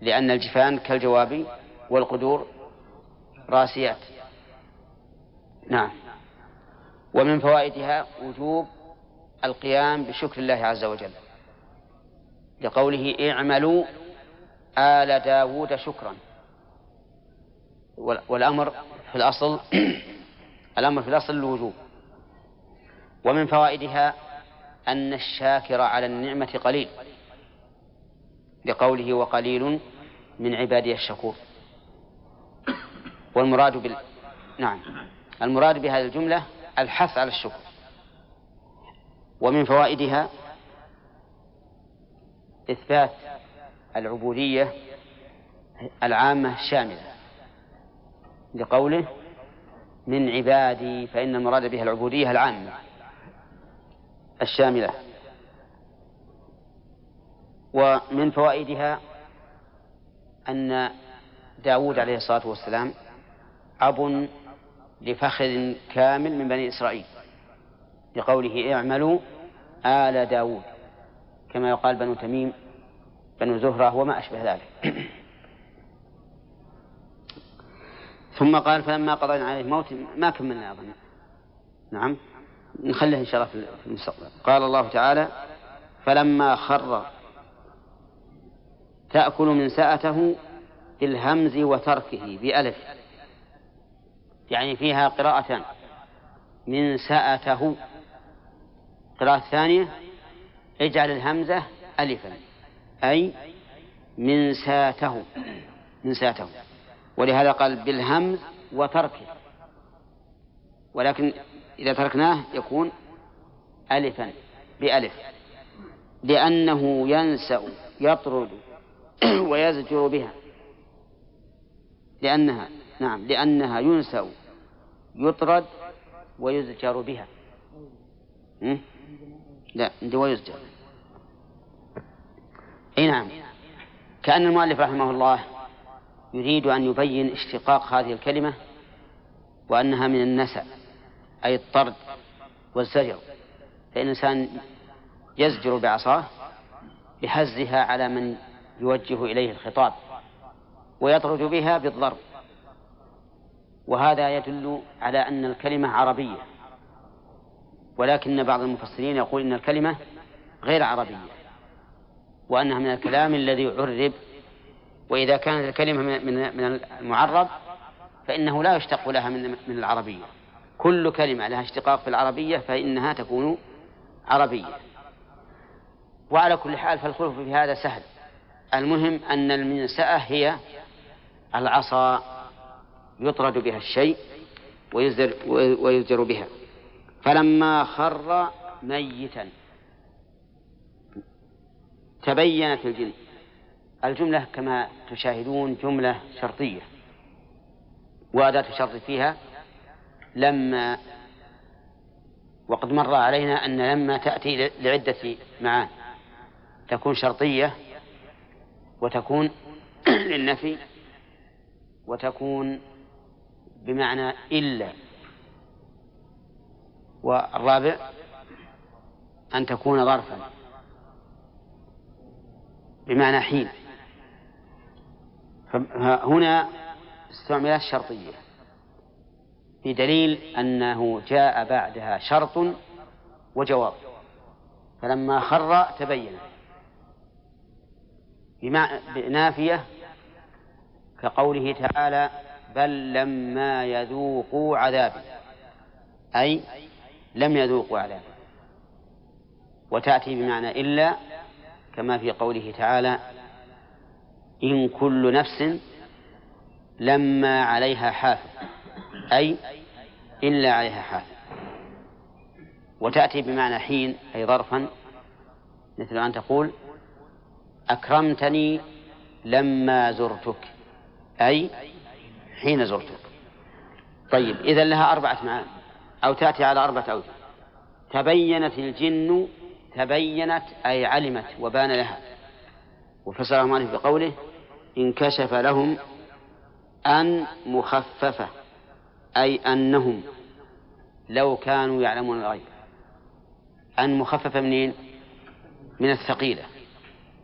لأن الجفان كالجواب والقدور راسيات. نعم. ومن فوائدها وجوب القيام بشكر الله عز وجل لقوله اعملوا آل داود شكرا. والأمر في الأصل (clears throat) الأمر في الأصل الوجوب. ومن فوائدها أن الشاكر على النعمة قليل لقوله وقليل من عبادي الشكور. والمراد بال نعم المراد بهذه الجملة الحث على الشكر. ومن فوائدها إثبات العبودية العامة الشاملة لقوله من عبادي فإن المراد بها العبودية العامة. الشاملة. ومن فوائدها أن داود عليه الصلاة والسلام أب لفخذ كامل من بني إسرائيل لقوله اعملوا آل داود كما يقال بنو تميم بنو زهرة وما أشبه ذلك. ثم قال فلما قضينا عليه الموت ما كملنا أظن نعم. نخليه إن شاء الله في المستقبل. قال الله تعالى فلما خر تأكل من سأته بالهمز وتركه بألف. يعني فيها قراءتان. من سأته القراءة الثانية اجعل الهمزة ألفا أي من ساته من ساته ولهذا قال بالهمز وتركه ولكن إذا تركناه يكون ألفا بألف. لأنه ينسأ يطرد (clears throat) ويزجر بها. لأنها نعم لأنها ينسأ يطرد ويزجر بها. لا عندي ويزجر. أي نعم. كأن المؤلف رحمه الله يريد أن يبين اشتقاق هذه الكلمة وأنها من النسأ. أي الطرد والزجر. فإن الإنسان يزجر بعصاه بحزها على من يوجه إليه الخطاب ويطرد بها بالضرب. وهذا يدل على أن الكلمة عربية. ولكن بعض المفسرين يقول إن الكلمة غير عربية وأنها من الكلام الذي عرب. وإذا كانت الكلمة من المعرب فإنه لا يشتق لها من العربية. كل كلمة لها اشتقاق في العربية فإنها تكون عربية. وعلى كل حال فالخلف في هذا سهل. المهم أن المنسأة هي العصا يطرد بها الشيء ويزر, ويزجر بها. فلما خر ميتا تبينت الجن. الجملة كما تشاهدون جملة شرطية. وأداة الشرط فيها لما وقد مر علينا أن لما تأتي لعدة معان. تكون شرطية وتكون (clears throat) للنفي وتكون بمعنى إلا. والرابع أن تكون ظرفا بمعنى حين. فهنا استعملت شرطية. بدليل أنه جاء بعدها شرط وجواب. فلما خر تبين. نافية كقوله تعالى بل لما يذوقوا عذابي. أي لم يذوقوا عذابي. وتأتي بمعنى إلا كما في قوله تعالى إن كل نفس لما عليها حافظ. أي إلا عليها حافظ. وتأتي بمعنى حين أي ظرفا مثل أن تقول أكرمتني لما زرتك. أي حين زرتك. طيب إذا لها أربعة معاني. أو تأتي على أربعة أوجه. تبينت الجن تبينت أي علمت وبان لها. وفسرها مالك بقوله انكشف لهم أن مخففة. أي أنهم لو كانوا يعلمون الغيب. أن مخففة منين؟ من الثقيلة.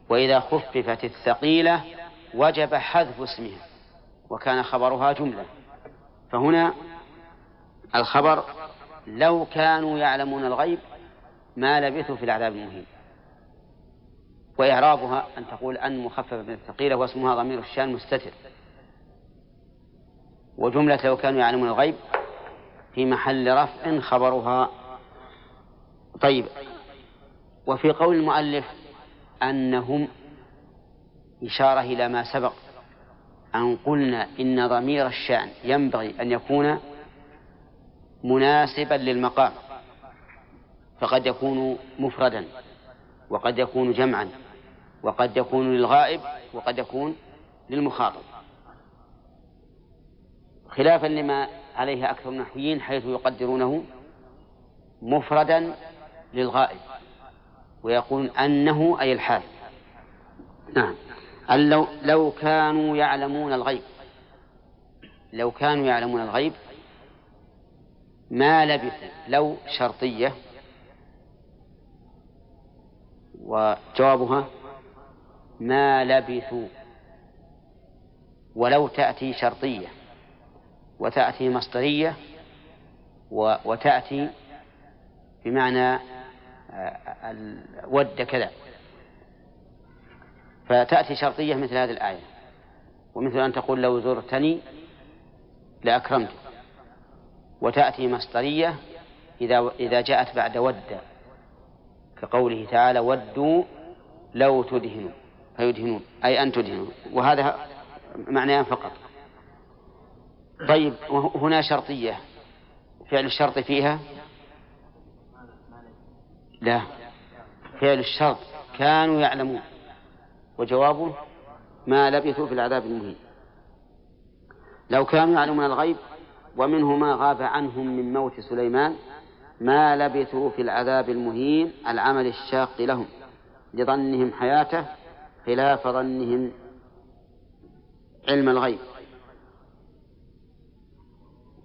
وإذا خففت الثقيلة وجب حذف اسمها وكان خبرها جملة. فهنا الخبر لو كانوا يعلمون الغيب ما لبثوا في العذاب المهين. وإعرابها أن تقول أن مخففة من الثقيلة واسمها ضمير الشان مستتر وجملة لو كانوا يعلمون الغيب في محل رفع خبرها. طيب وفي قول المؤلف أنهم إشارة إلى ما سبق أن قلنا إن ضمير الشأن ينبغي أن يكون مناسبا للمقام فقد يكون مفردا وقد يكون جمعا وقد يكون للغائب وقد يكون للمخاطب. خلافا لما عليه أكثر النحويين حيث يقدرونه مفردا للغائب ويقولون أنه أي الحال. نعم. لو, لو كانوا يعلمون الغيب لو كانوا يعلمون الغيب ما لبثوا لو شرطية. وجوابها ما لبثوا ولو تأتي شرطية. وتأتي مصدرية وتأتي بمعنى آه، ود كذا. فتأتي شرطية مثل هذه الآية. ومثل أن تقول لو زرتني لأكرمت. وتأتي مصدرية إذا إذا جاءت بعد ود. كقوله تعالى ودوا لو تدهنوا فيدهنون. أي أن تدهنوا وهذا معنيان فقط. طيب هنا شرطية. فعل الشرط فيها؟ لا. فعل الشرط كانوا يعلمون. وجوابه؟ ما لبثوا في العذاب المهين. لو كانوا يعلمون الغيب ومنه ما غاب عنهم من موت سليمان ما لبثوا في العذاب المهين العمل الشاق لهم لظنهم حياته خلاف ظنهم علم الغيب.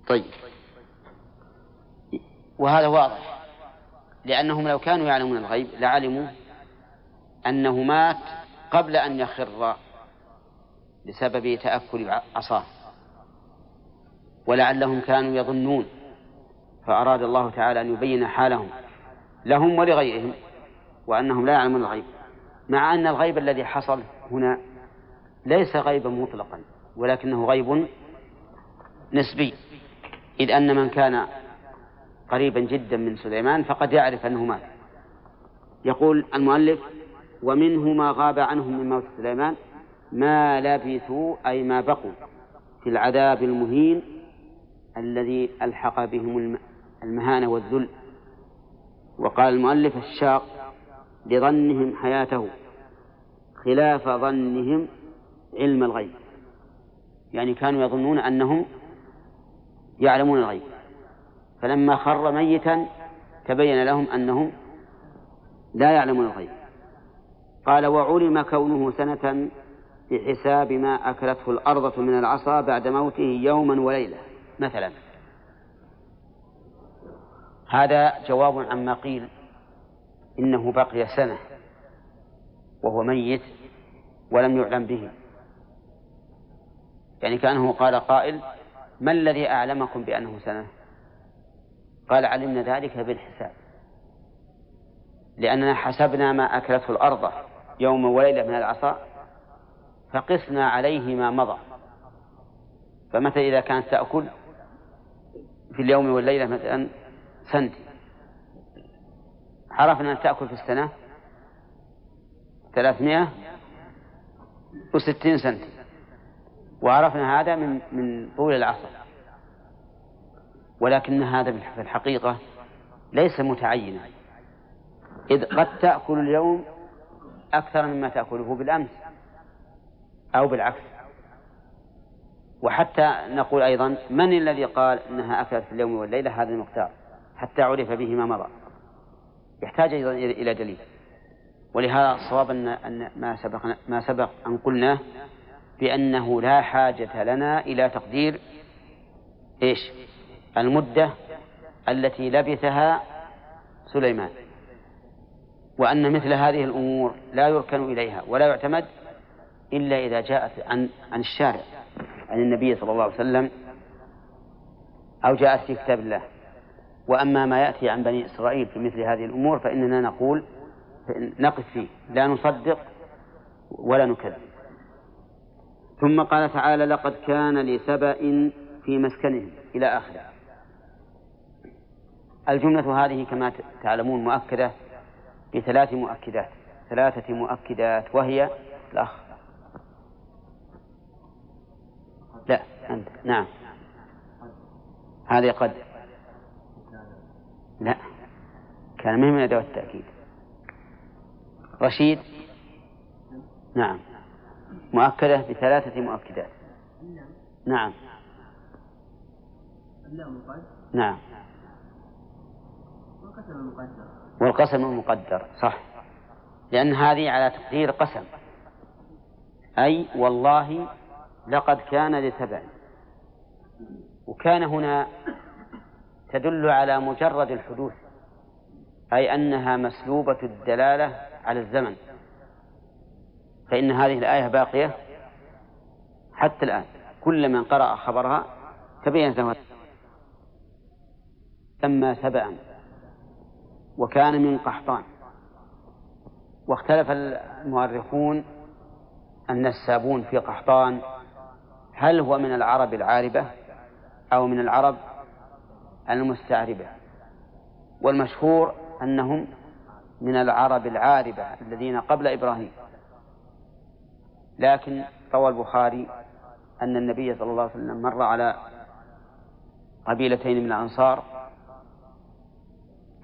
طيب. وهذا واضح. لأنهم لو كانوا يعلمون الغيب لعلموا أنه مات قبل أن يخر بسبب تأكل عصاه ولعلهم كانوا يظنون فأراد الله تعالى أن يبين حالهم لهم ولغيرهم وأنهم لا يعلمون الغيب مع أن الغيب الذي حصل هنا ليس غيبا مطلقا ولكنه غيب نسبي. إذ أن من كان قريبا جدا من سليمان فقد يعرف أنه مات. يقول المؤلف ومنه ما غاب عنهم من موت سليمان ما لبثوا أي ما بقوا في العذاب المهين الذي ألحق بهم المهانة والذل. وقال المؤلف الشاق لظنهم حياته خلاف ظنهم علم الغيب. يعني كانوا يظنون أنهم يعلمون الغيب. فلما خر ميتا تبين لهم أنهم لا يعلمون الغيب. قال وعلم كونه سنة بحساب ما أكلته الأرض من العصا بعد موته يوما وليلة مثلا. هذا جواب عما قيل إنه بقي سنة وهو ميت ولم يعلم به. يعني كأنه قال قائل ما الذي أعلمكم بأنه سنة؟ قال علمنا ذلك بالحساب. لأننا حسبنا ما أكلته الأرض يوم وليلة من العصا فقسنا عليه ما مضى. فمتى إذا كانت تأكل في اليوم والليلة مثلا سنت عرفنا أن تأكل في السنة ثلاثمائة وستين سنت وعرفنا هذا من من طول العصر. ولكن هذا في الحقيقة ليس متعينا. إذ قد تأكل اليوم أكثر مما تأكله بالأمس أو بالعكس. وحتى نقول أيضا من الذي قال أنها أكلت في اليوم والليلة هذا المقدار؟ حتى عرف به ما مضى. يحتاج أيضا إلى دليل. ولهذا الصواب أن ما سبق ما سبق أن قلناه بأنه لا حاجة لنا إلى تقدير إيش؟ المدة التي لبثها سليمان. وأن مثل هذه الأمور لا يركن إليها ولا يعتمد إلا إذا جاءت عن عن الشارع عن النبي صلى الله عليه وسلم أو جاءت في كتاب الله. وأما ما يأتي عن بني إسرائيل في مثل هذه الأمور فإننا نقول نقف فيه لا نصدق ولا نكذب. ثم قال تعالى لقد كان لسبأ في مسكنهم إلى آخره. الجملة هذه كما تعلمون مؤكدة بثلاث مؤكدات. ثلاثة مؤكدات وهي الأخ. لا أنت. نعم. هذه قد. لا. كان مهم من أدوات التأكيد. رشيد؟ نعم. مؤكدة بثلاثة مؤكدات. نعم. نعم. والقسم المقدر. صح. لأن هذه على تقدير قسم. أي والله لقد كان لسبع وكان هنا تدل على مجرد الحدوث أي أنها مسلوبة الدلالة على الزمن. فإن هذه الآية باقية حتى الآن. كل من قرأ خبرها تبين له سمى سبعا وكان من قحطان. واختلف المؤرخون النسابون في قحطان هل هو من العرب العاربة أو من العرب المستعربة؟ والمشهور أنهم من العرب العاربة الذين قبل إبراهيم. لكن روى البخاري أن النبي صلى الله عليه وسلم مر على قبيلتين من الأنصار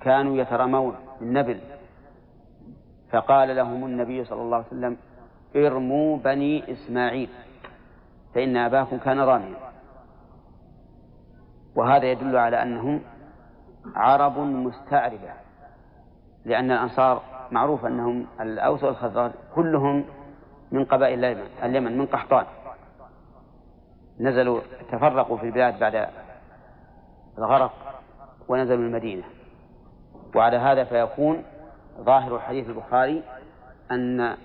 كانوا يترمون بالنبل فقال لهم النبي صلى الله عليه وسلم ارموا بني إسماعيل فإن أباكم كان راميا. وهذا يدل على أنهم عرب مستعربة لأن الأنصار معروف أنهم الأوس والخزرج كلهم من قبائل اليمن اليمن من قحطان. نزلوا تفرقوا في البلاد بعد الغرق ونزلوا المدينة. وعلى هذا فيكون ظاهر حديث البخاري أن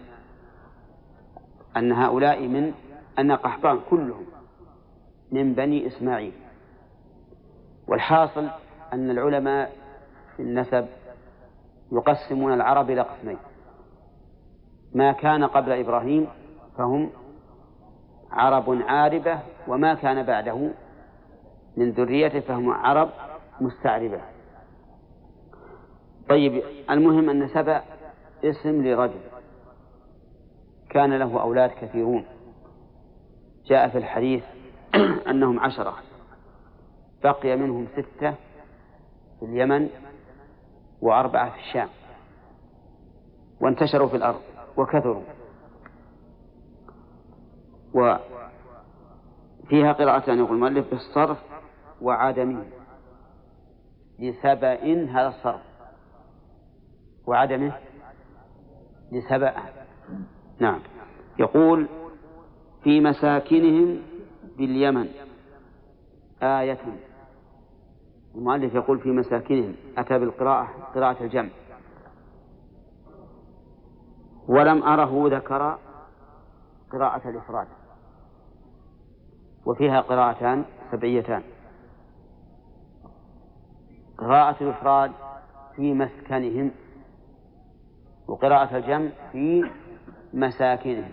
أن هؤلاء من أن قحطان كلهم من بني إسماعيل. والحاصل أن العلماء في النسب يقسمون العرب إلى قسمين. ما كان قبل إبراهيم فهم عرب عاربة وما كان بعده. من ذريته فهم عرب مستعربة. طيب المهم أن سبأ اسم لرجل. كان له أولاد كثيرون. جاء في الحديث (clears throat) أنهم عشرة. بقي منهم ستة في اليمن وأربعة في الشام. وانتشروا في الأرض. وكثروا. وفيها قراءتان يقول المؤلف بالصرف وعدمه لسبأ هذا الصرف. وعدمه لسبأ. نعم. يقول في مساكنهم باليمن آية. المؤلف يقول في مساكنهم أتى بالقراءة قراءة الجمع. ولم أره ذكر قراءة الإفراد. وفيها قراءتان سبعيتان. قراءة الإفراد في مسكنهم وقراءة الجمع في مساكنهم.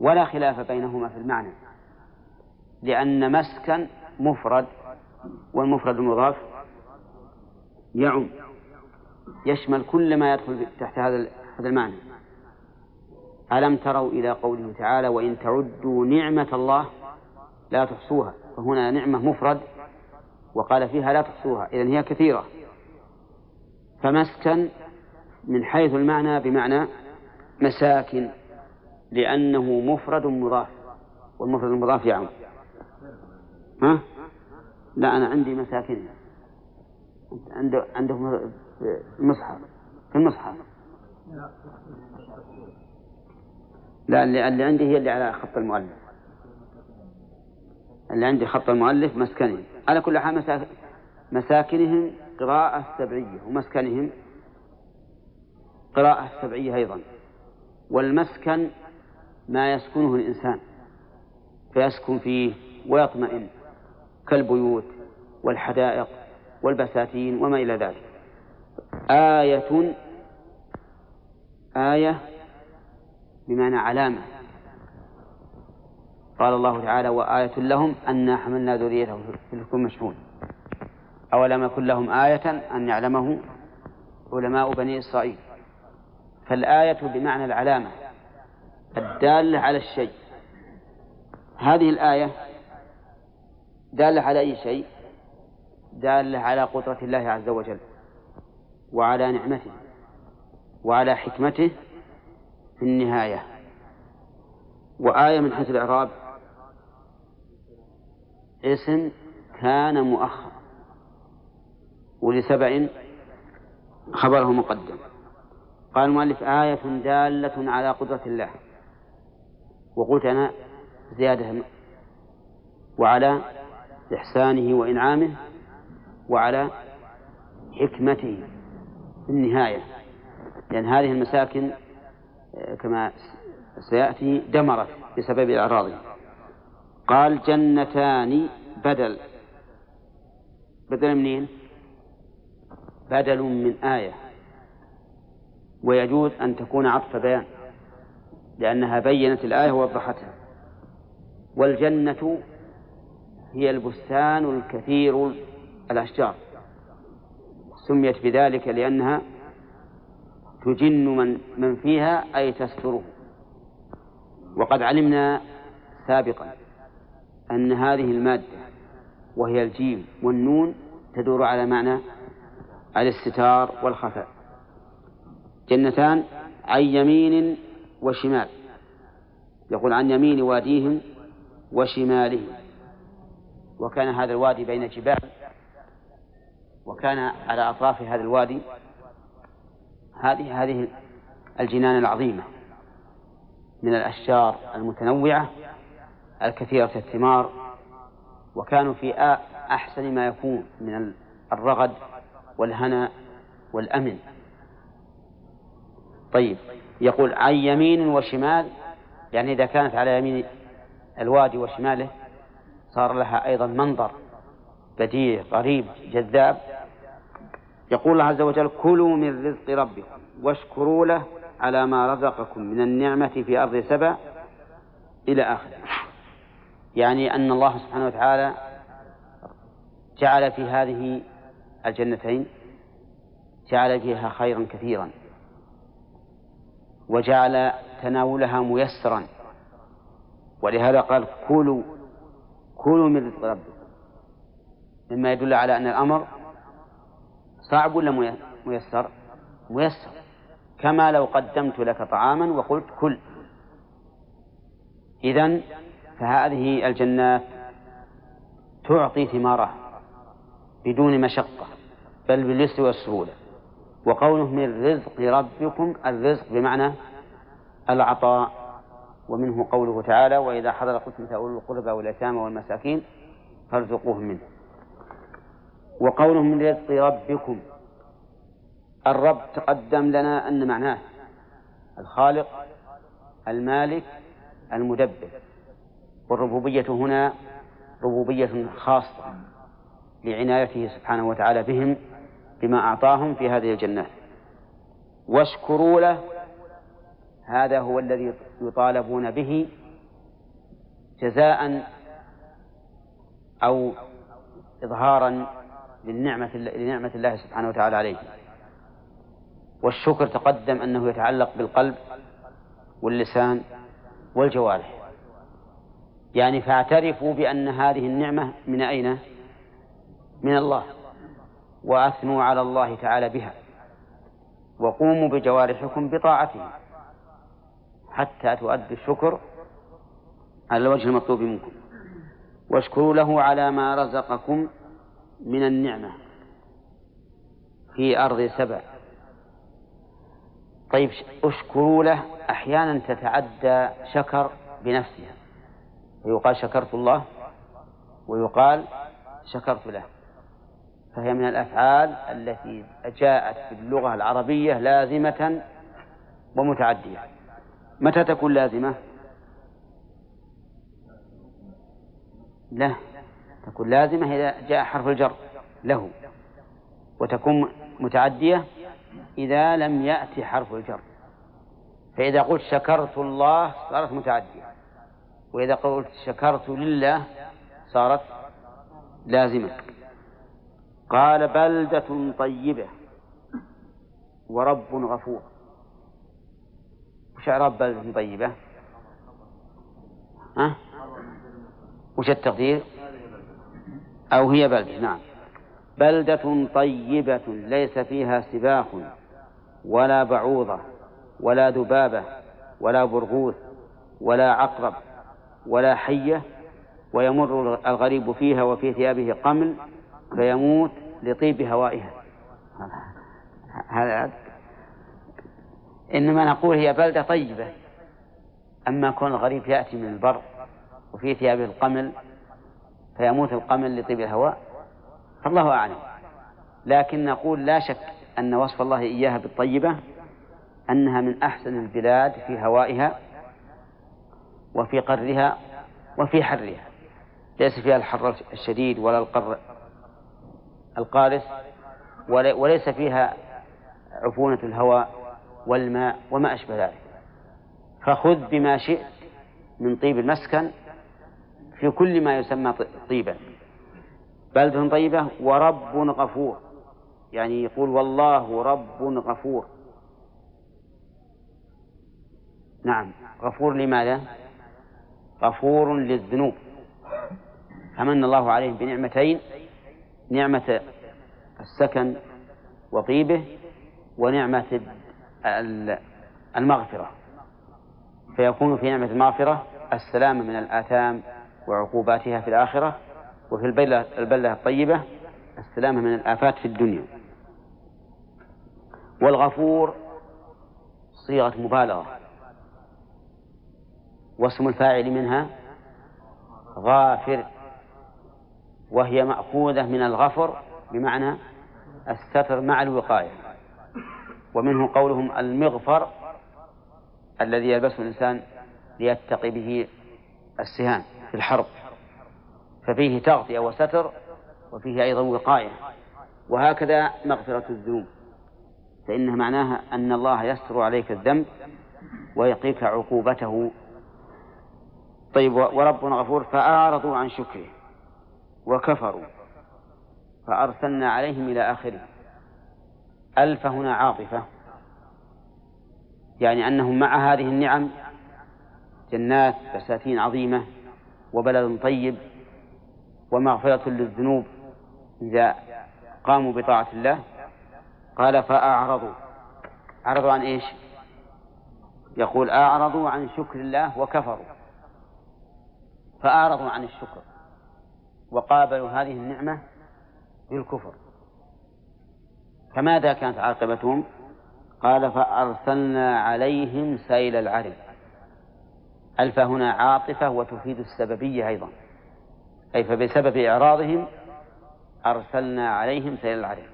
ولا خلاف بينهما في المعنى لأن مسكن مفرد والمفرد المضاف يعم يشمل كل ما يدخل تحت هذا هذا المعنى. ألم تروا إلى قوله تعالى وإن تعدوا نعمة الله لا تحصوها. فهنا نعمة مفرد وقال فيها لا تحصوها. إذن هي كثيرة. فمسكن من حيث المعنى بمعنى مساكن لأنه مفرد مضاف. والمفرد المضاف يعم. ها؟ لا أنا عندي مساكن. عنده عنده المصحف في المصحف. لا اللي, عندي هي اللي على خط المؤلف. اللي عندي خط المؤلف مسكنهم. على كل حال مساكنهم قراءة سبعية ومسكنهم قراءة سبعية أيضا. والمسكن ما يسكنه الإنسان فيسكن فيه ويطمئن كالبيوت والحدائق والبساتين وما إلى ذلك. آية آية بمعنى علامة. قال الله تعالى وآية لهم أنا حملنا ذريته في الكل مشحون. أولم يكن لهم آية أن يعلمه علماء بني إسرائيل؟ فالآية بمعنى العلامة الدالة على الشيء. هذه الآية دالة على أي شيء؟ دالة على قدرة الله عز وجل وعلى نعمته. وعلى حكمته في النهاية. وآية من حيث الإعراب اسم كان مؤخر. ولسبع خبره مقدم. قال المؤلف آية دالة على قدرة الله. وقلت أنا زيادة وعلى إحسانه وإنعامه وعلى حكمته في النهاية. لأن هذه المساكن آه، كما سيأتي دمرت بسبب الأعراض قال جنتان بدل. بدل منين؟ بدل من آية. ويجوز أن تكون عطف بيان لأنها بينت الآية ووضحتها. والجنة هي البستان الكثير الأشجار. سميت بذلك لأنها تجن من من فيها أي تستره. وقد علمنا سابقا أن هذه المادة وهي الجيم والنون تدور على معنى الاستتار والخفاء. جنتان عن يمين وشمال. يقول عن يمين واديهم وشمالهم. وكان هذا الوادي بين جبال وكان على أطراف هذا الوادي هذه هذه الجنان العظيمة من الأشجار المتنوعة الكثيرة الثمار وكانوا في أحسن ما يكون من الرغد والهنا والأمن. طيب يقول عن يمين وشمال يعني إذا كانت على يمين الوادي وشماله صار لها أيضا منظر بديع غريب جذاب. يقول الله عز وجل كلوا من رزق ربكم واشكروا له على ما رزقكم من النعمة في أرض سبع إلى آخره. يعني أن الله سبحانه وتعالى جعل في هذه الجنتين جعل فيها خيرا كثيرا وجعل تناولها ميسرا. ولهذا قال كلوا كلوا من رزق ربكم. مما يدل على أن الأمر صعب ولا ميسر ميسر كما لو قدمت لك طعاما وقلت كل. إذن فهذه الجنات تعطي ثمارها بدون مشقة بل باليسر والسهولة. وقوله من رزق ربكم الرزق بمعنى العطاء. ومنه قوله تعالى وإذا حضر قسمة أولي القربى واليتامى والمساكين فارزقوهم منه. وقوله من رزق ربكم. الرب تقدم لنا أن معناه الخالق المالك المدبر. والربوبية هنا ربوبية خاصة لعنايته سبحانه وتعالى بهم بما أعطاهم في هذه الجنات واشكروا له هذا هو الذي يطالبون به جزاء أو إظهارا للنعمة لنعمة الله سبحانه وتعالى عليه. والشكر تقدم أنه يتعلق بالقلب واللسان والجوارح. يعني فاعترفوا بأن هذه النعمة من أين؟ من الله. وأثنوا على الله تعالى بها. وقوموا بجوارحكم بطاعته. حتى تؤدوا الشكر على الوجه المطلوب منكم. واشكروا له على ما رزقكم من النعمة في أرض سبع. طيب اشكروا له أحيانا تتعدى شكر بنفسها. ويقال شكرت الله ويقال شكرت له. فهي من الأفعال التي جاءت في اللغة العربية لازمة ومتعدية. متى تكون لازمة؟ لا تكون لازمة إذا جاء حرف الجر له وتكون متعدية إذا لم يأتي حرف الجر فإذا قلت شكرت الله صارت متعدية وإذا قلت شكرت لله صارت لازمة قال بلدة طيبة ورب غفور وش إعراب بلدة طيبة؟ ها؟ وش التقدير؟ أو هي بلدة نعم. بلدة طيبة ليس فيها سباق ولا بعوضة ولا ذبابة ولا برغوث ولا عقرب ولا حية ويمر الغريب فيها وفي ثيابه قمل فيموت لطيب هوائها. هذا إنما نقول هي بلدة طيبة أما كون الغريب يأتي من البر وفي ثيابه القمل فيموت القمل لطيب الهواء؟ فالله أعلم. لكن نقول لا شك أن وصف الله إياها بالطيبة أنها من أحسن البلاد في هوائها وفي قرها وفي حرها. ليس فيها الحر الشديد ولا القر القارس وليس فيها عفونة الهواء والماء وما أشبه ذلك. فخذ بما شئت من طيب المسكن في كل ما يسمى طيبا بلدة طيبة ورب غفور. يعني يقول والله رب غفور. نعم. غفور لماذا؟ غفور للذنوب. فمن الله عليهم بنعمتين. نعمة السكن وطيبه ونعمة المغفرة. فيكون في نعمة المغفرة السلام من الآثام وعقوباتها في الآخرة وفي البلدة, البلدة الطيبة السلامة من الآفات في الدنيا. والغفور صيغة مبالغة. واسم الفاعل منها غافر. وهي مأخوذة من الغفر بمعنى الستر مع الوقاية. ومنه قولهم المغفر الذي يلبسه الإنسان ليتقي به السهام. في الحرب. ففيه تغطية وستر وفيه أيضا وقاية. وهكذا مغفرة الذنوب. فإنها معناها أن الله يستر عليك الذنب ويقيك عقوبته. طيب ورب غفور فأعرضوا عن شكره وكفروا. فأرسلنا عليهم إلى آخره. ألف هنا عاطفة. يعني أنهم مع هذه النعم جنات بساتين عظيمة. وبلد طيب ومغفرة للذنوب إذا قاموا بطاعة الله. قال فأعرضوا. أعرضوا عن إيش؟ يقول أعرضوا عن شكر الله وكفروا. فأعرضوا عن الشكر وقابلوا هذه النعمة بالكفر فماذا كانت عاقبتهم؟ قال فأرسلنا عليهم سيل العرم الفاء هنا عاطفة وتفيد السببية أيضا. أي فبسبب إعراضهم أرسلنا عليهم سيل العرم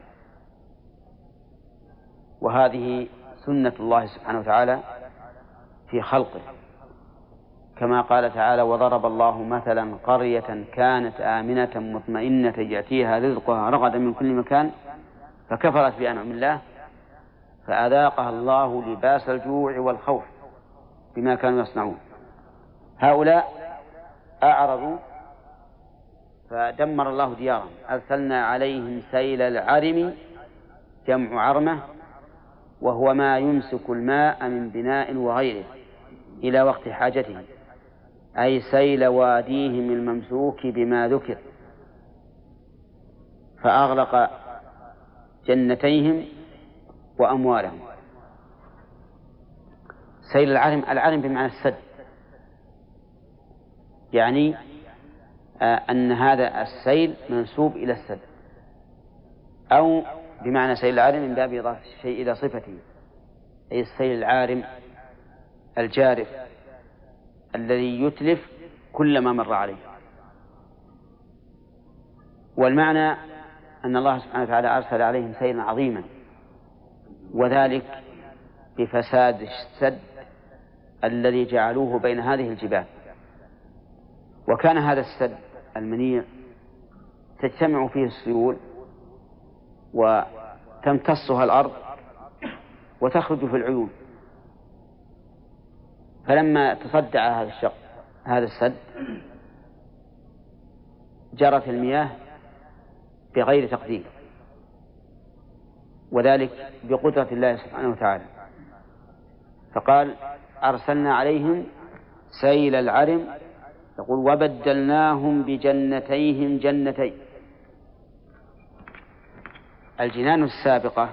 وهذه سنة الله سبحانه وتعالى في خلقه. كما قال تعالى وضرب الله مثلا قرية كانت آمنة مطمئنة يأتيها رزقها رغدا من كل مكان فكفرت بأنعم الله فأذاقها الله لباس الجوع والخوف بما كانوا يصنعون. هؤلاء أعرضوا فدمر الله ديارهم. أرسلنا عليهم سيل العرم جمع عرمة وهو ما يمسك الماء من بناء وغيره إلى وقت حاجتهم أي سيل واديهم الممسوك بما ذكر. فأغرق جنتيهم وأموالهم. سيل العرم العرم بمعنى السد. يعني آه، أن هذا السيل منسوب إلى السد. أو بمعنى سيل العارم من باب إضافة الشيء إلى صفته. أي السيل العارم الجارف الذي يتلف كل ما مر عليه. والمعنى أن الله سبحانه وتعالى أرسل عليهم سيلا عظيما. وذلك بفساد السد الذي جعلوه بين هذه الجبال. وكان هذا السد المنيع تجتمع فيه السيول وتمتصها الأرض وتخرج في العيون. فلما تصدع هذا الشق هذا السد جرت المياه بغير تقدير وذلك بقدرة الله سبحانه وتعالى. فقال أرسلنا عليهم سيل العرم يقول وبدلناهم بجنتيهم جنتين. الجنان السابقة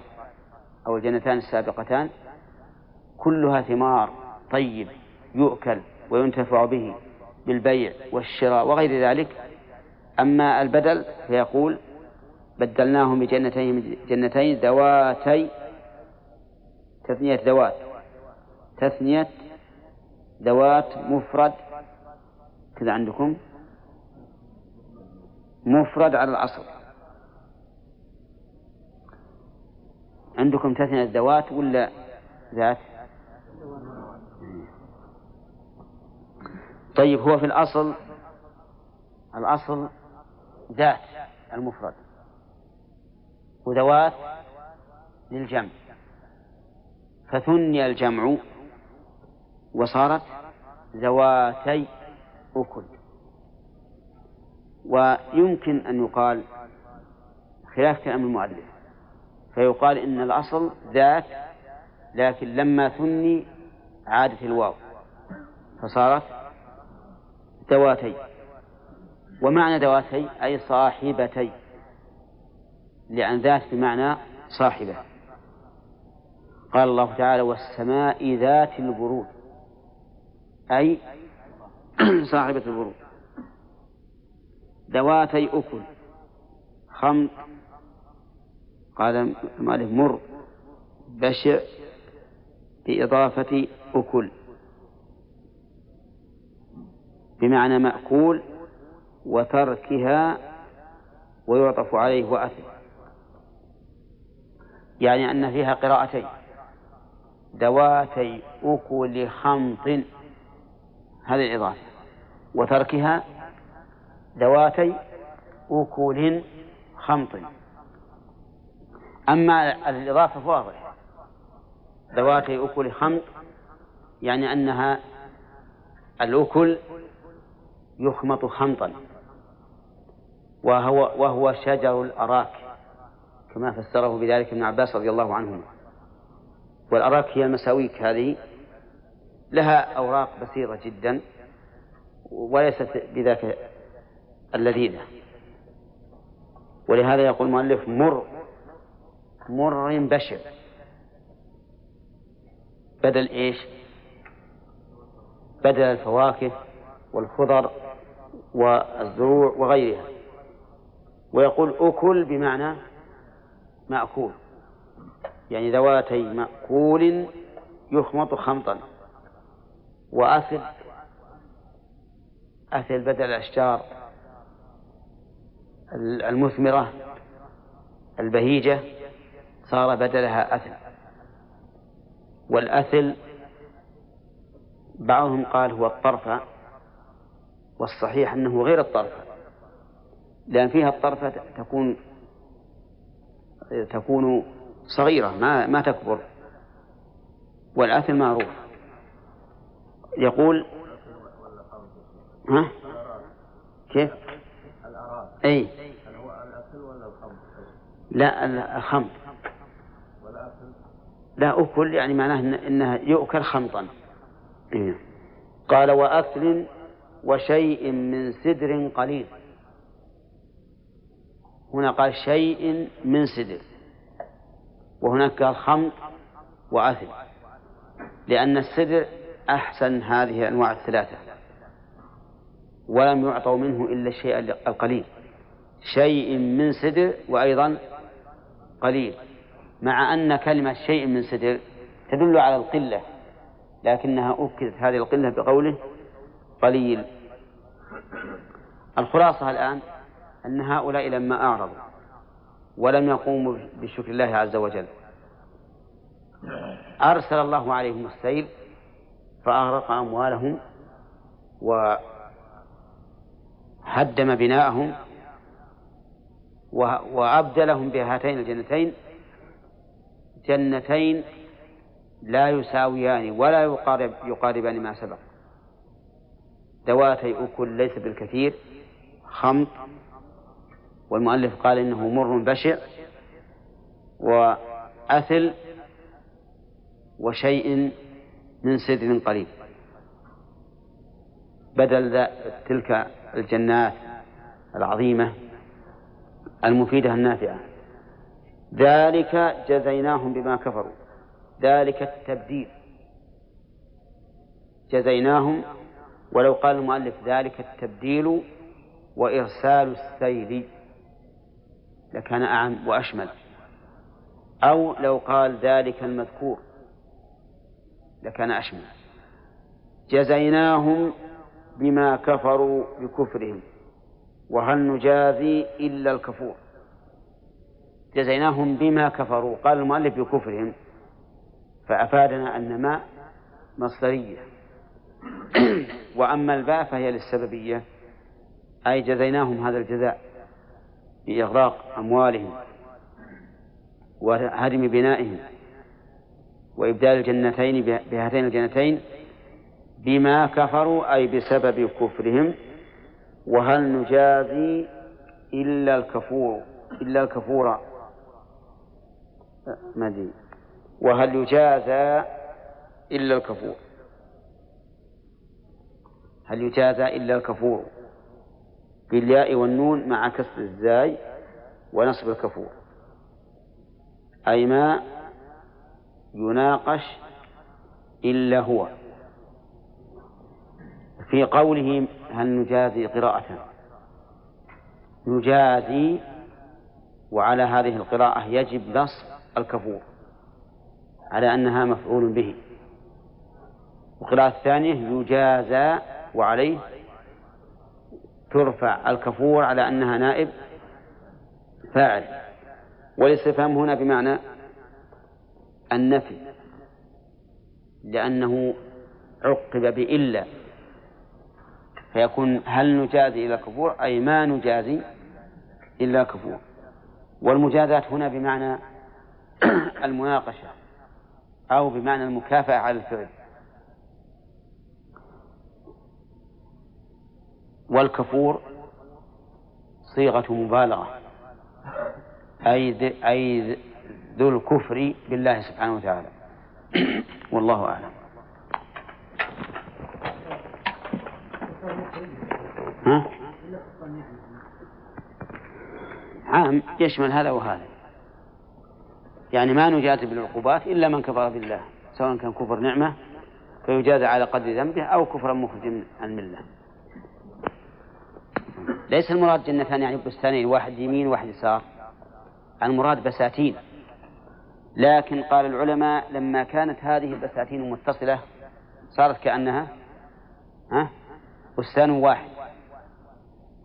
أو الجنتان السابقتان كلها ثمار طيب يؤكل وينتفع به بالبيع والشراء وغير ذلك. أما البدل فيقول بدلناهم بجنتين جنتين ذواتي تثنية ذوات تثنية ذوات مفرد كذا عندكم؟ مفرد على الأصل عندكم تثنية ذوات ولا ذات؟ طيب هو في الأصل الأصل ذات المفرد. وذوات للجمع. فثني الجمع وصارت ذواتي أكل. ويمكن أن يقال خلاف كلام المؤلف. فيقال إن الأصل ذات لكن لما ثني عادت الواو. فصارت ذواتي. ومعنى ذواتي أي صاحبتي. لأن ذات بمعنى صاحبة. قال الله تعالى والسماء ذات البروج. أي (clears throat) صاحبة البروج ذواتي أكل. خمط قال المؤلف مر. بشع. بإضافة أكل. بمعنى مأكول وتركها ويعطف عليه وأثر يعني أن فيها قراءتين. ذواتي أكل خمط. هذه الإضافة. وتركها ذواتي أكل خمط. أما الإضافة فواضح. ذواتي أكل خمط يعني أنها الأكل يخمط خمطا. وهو وهو شجر الأراك كما فسره بذلك ابن عباس رضي الله عنهما. والأراك هي المساويك هذه لها أوراق بسيطة جدا وليست بذاك اللذيذة. ولهذا يقول المؤلف مر مر بشر. بدل إيش؟ بدل الفواكه والخضر والزروع وغيرها. ويقول أكل بمعنى مأكول. يعني ذواتي مأكول يخمط خمطا. وأثل. أثل بدل الأشجار المثمرة البهيجة صار بدلها أثل. والأثل بعضهم قال هو الطرفة والصحيح أنه غير الطرفة لأن فيها الطرفة تكون تكون صغيرة ما ما تكبر. والأثل معروف. يقول ها؟ كيف؟ أي. لا الخمط لا أكل يعني معناه إنها يؤكل خمطا. إيه. قال وأكل وشيء من سدر قليل. هنا قال شيء من سدر وهناك قال خمط وأثل. لأن السدر أحسن هذه الأنواع الثلاثة. ولم يعطوا منه إلا الشيء القليل. شيء من سدر وأيضا قليل. مع أن كلمة شيء من سدر تدل على القلة لكنها أكدت هذه القلة بقوله قليل. الخلاصة الآن أن هؤلاء لما أعرضوا ولم يقوموا بشكر الله عز وجل أرسل الله عليهم السيل فأغرق أموالهم وهدم بناءهم وأبدلهم بهاتين الجنتين. جنتين لا يساويان ولا يقارب يقاربان ما سبق. ذواتي أكل ليس بالكثير خمط. والمؤلف قال إنه مر بشع وأثل وشيء من سدر قليل بدل تلك الجنات العظيمة المفيدة النافعة ذلك جزيناهم بما كفروا. ذلك التبديل. جزيناهم ولو قال المؤلف ذلك التبديل وإرسال السيل لكان أعم وأشمل. أو لو قال ذلك المذكور. لكان أشمل جزيناهم بما كفروا بكفرهم وهل نجازي إلا الكفور. جزيناهم بما كفروا قال المؤلف بكفرهم فأفادنا أن ما مصدرية. (clears throat) وأما الباء فهي للسببية أي جزيناهم هذا الجزاء بإغراق أموالهم وهدم بنائهم. وإبدال الجنتين بهاتين الجنتين بما كفروا أي بسبب كفرهم وهل نجازي إلا الكفور إلا الكفور. مدين وهل يجازى إلا الكفور؟ هل يجازى إلا الكفور؟ بالياء والنون مع كسر الزاي ونصب الكفور. أي ما يناقش إلا هو. في قوله هل نجازي قراءة؟ نجازي وعلى هذه القراءة يجب نصب الكفور على أنها مفعول به. وقراءة الثانية يجازى وعليه ترفع الكفور على أنها نائب فاعل. والاستفهام هنا بمعنى النفي لأنه عقب بإلا فيكون هل نجازي إلى الكفور؟ أي ما نجازي إلا كفور والمجازاة هنا بمعنى (clears throat) المناقشة أو بمعنى المكافأة على الفعل. والكفور صيغة مبالغة. أي أي ذو الكفر بالله سبحانه وتعالى. (clears throat) والله أعلم. ها؟ عام يشمل هذا وهذا. يعني ما نجازي بالعقوبات إلا من كفر بالله سواء كان كفر نعمة فيجازى على قدر ذنبه أو كفرا مخرج عن الملة. ليس المراد جنتان يعني بستانين واحد يمين واحد يسار. المراد بساتين. لكن قال العلماء لما كانت هذه البساتين متصلة صارت كأنها ها بستان واحد.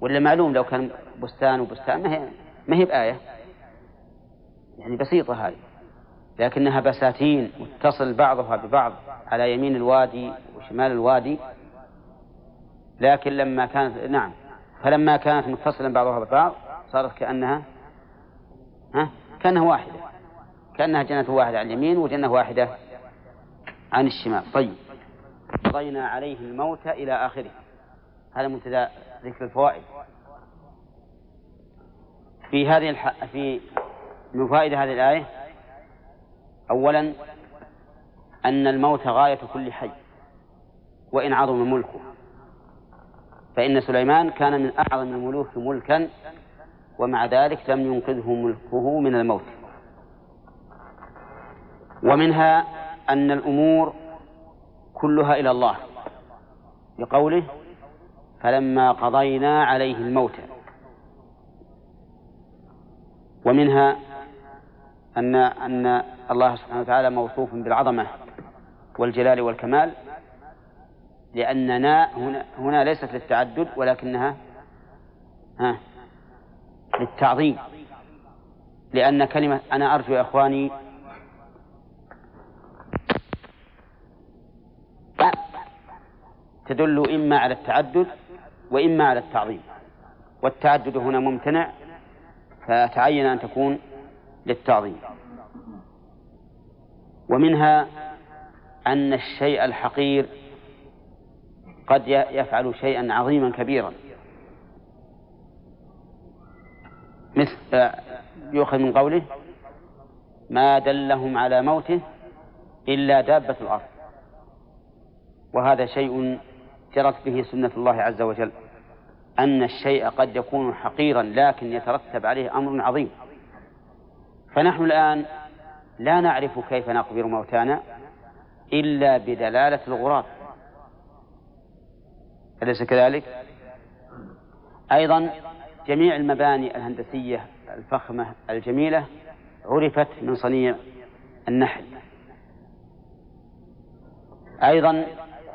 ولا معلوم لو كان بستان وبستان ما هي ما هي بآية. يعني بسيطة هذه. لكنها بساتين متصل بعضها ببعض على يمين الوادي وشمال الوادي. لكن لما كانت نعم. فلما كانت متصلا بعضها ببعض صارت كأنها ها كأنها واحدة. كأنها جنة واحدة عن اليمين وجنة واحدة عن الشمال. طيب. قضينا عليه الموت إلى آخره. هذا منتدى ذكر الفوائد. في هذه الح... في من فوائد هذه الآية أولا أن الموت غاية كل حي وإن عظم ملكه. فإن سليمان كان من أعظم الملوك ملكا ومع ذلك لم ينقذه ملكه من الموت. ومنها أن الأمور كلها إلى الله لقوله فلما قضينا عليه الموت ومنها أن أن الله سبحانه وتعالى موصوف بالعظمة والجلال والكمال لأننا هنا, هنا ليست للتعدد ولكنها ها للتعظيم لأن كلمة أنا أرجو يا إخواني تدل إما على التعدد وإما على التعظيم. والتعدد هنا ممتنع فتعين أن تكون للتعظيم. ومنها أن الشيء الحقير قد يفعل شيئا عظيما كبيرا. مثل يؤخذ من قوله ما دلهم على موته إلا دابة الأرض. وهذا شيء جرت به سنة الله عز وجل أن الشيء قد يكون حقيرا لكن يترتب عليه أمر عظيم. فنحن الآن لا نعرف كيف نقبر موتانا إلا بدلالة الغراب. أليس كذلك؟ أيضا جميع المباني الهندسية الفخمة الجميلة عرفت من صنيع النحل. أيضا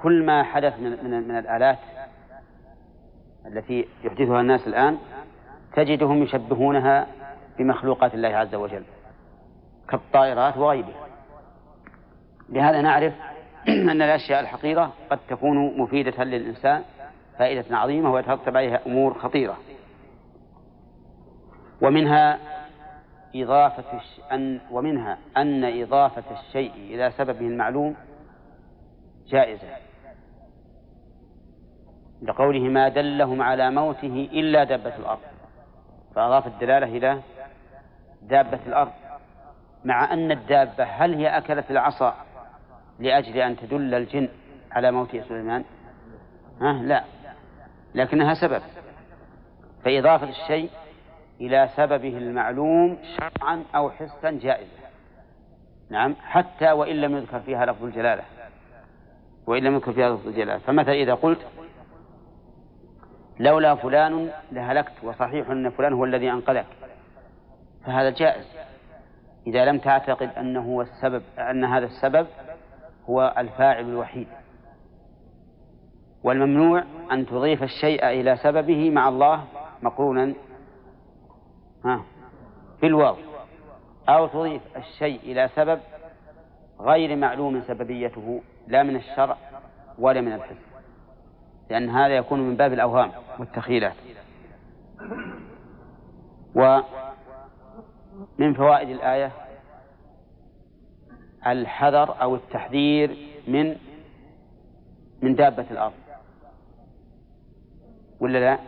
كل ما حدث من, من, من الآلات التي يحدثها الناس الآن تجدهم يشبهونها بمخلوقات الله عز وجل كالطائرات وغيرها لهذا نعرف (clears throat) أن الأشياء الحقيرة قد تكون مفيدة للإنسان فائدة عظيمة ويترتب عليها أمور خطيرة ومنها إضافة. أن ومنها أن إضافة الشيء إلى سببه المعلوم جائزة لقوله ما دلهم على موته إلا دابة الأرض. فأضاف الدلالة إلى دابة الأرض. مع أن الدابة هل هي أكلت العصا لأجل أن تدل الجن على موت سليمان؟ ها؟ لا. لكنها سبب. فإضافة الشيء إلى سببه المعلوم شرعا أو حسا جائزة نعم. حتى وإن لم يذكر فيها لفظ الجلالة. وإن لم يذكر فيها لفظ الجلالة. فمثلا إذا قلت لولا فلان لهلكت وصحيح أن فلان هو الذي أنقذك. فهذا جائز. إذا لم تعتقد أنه هو السبب أن هذا السبب هو الفاعل الوحيد. والممنوع أن تضيف الشيء إلى سببه مع الله مقرونا ها في الواو أو تضيف الشيء إلى سبب غير معلوم سببيته لا من الشرع ولا من الحس. لأن هذا يكون من باب الأوهام والتخيلات ومن فوائد الآية الحذر أو التحذير من من دابة الأرض ولا لا؟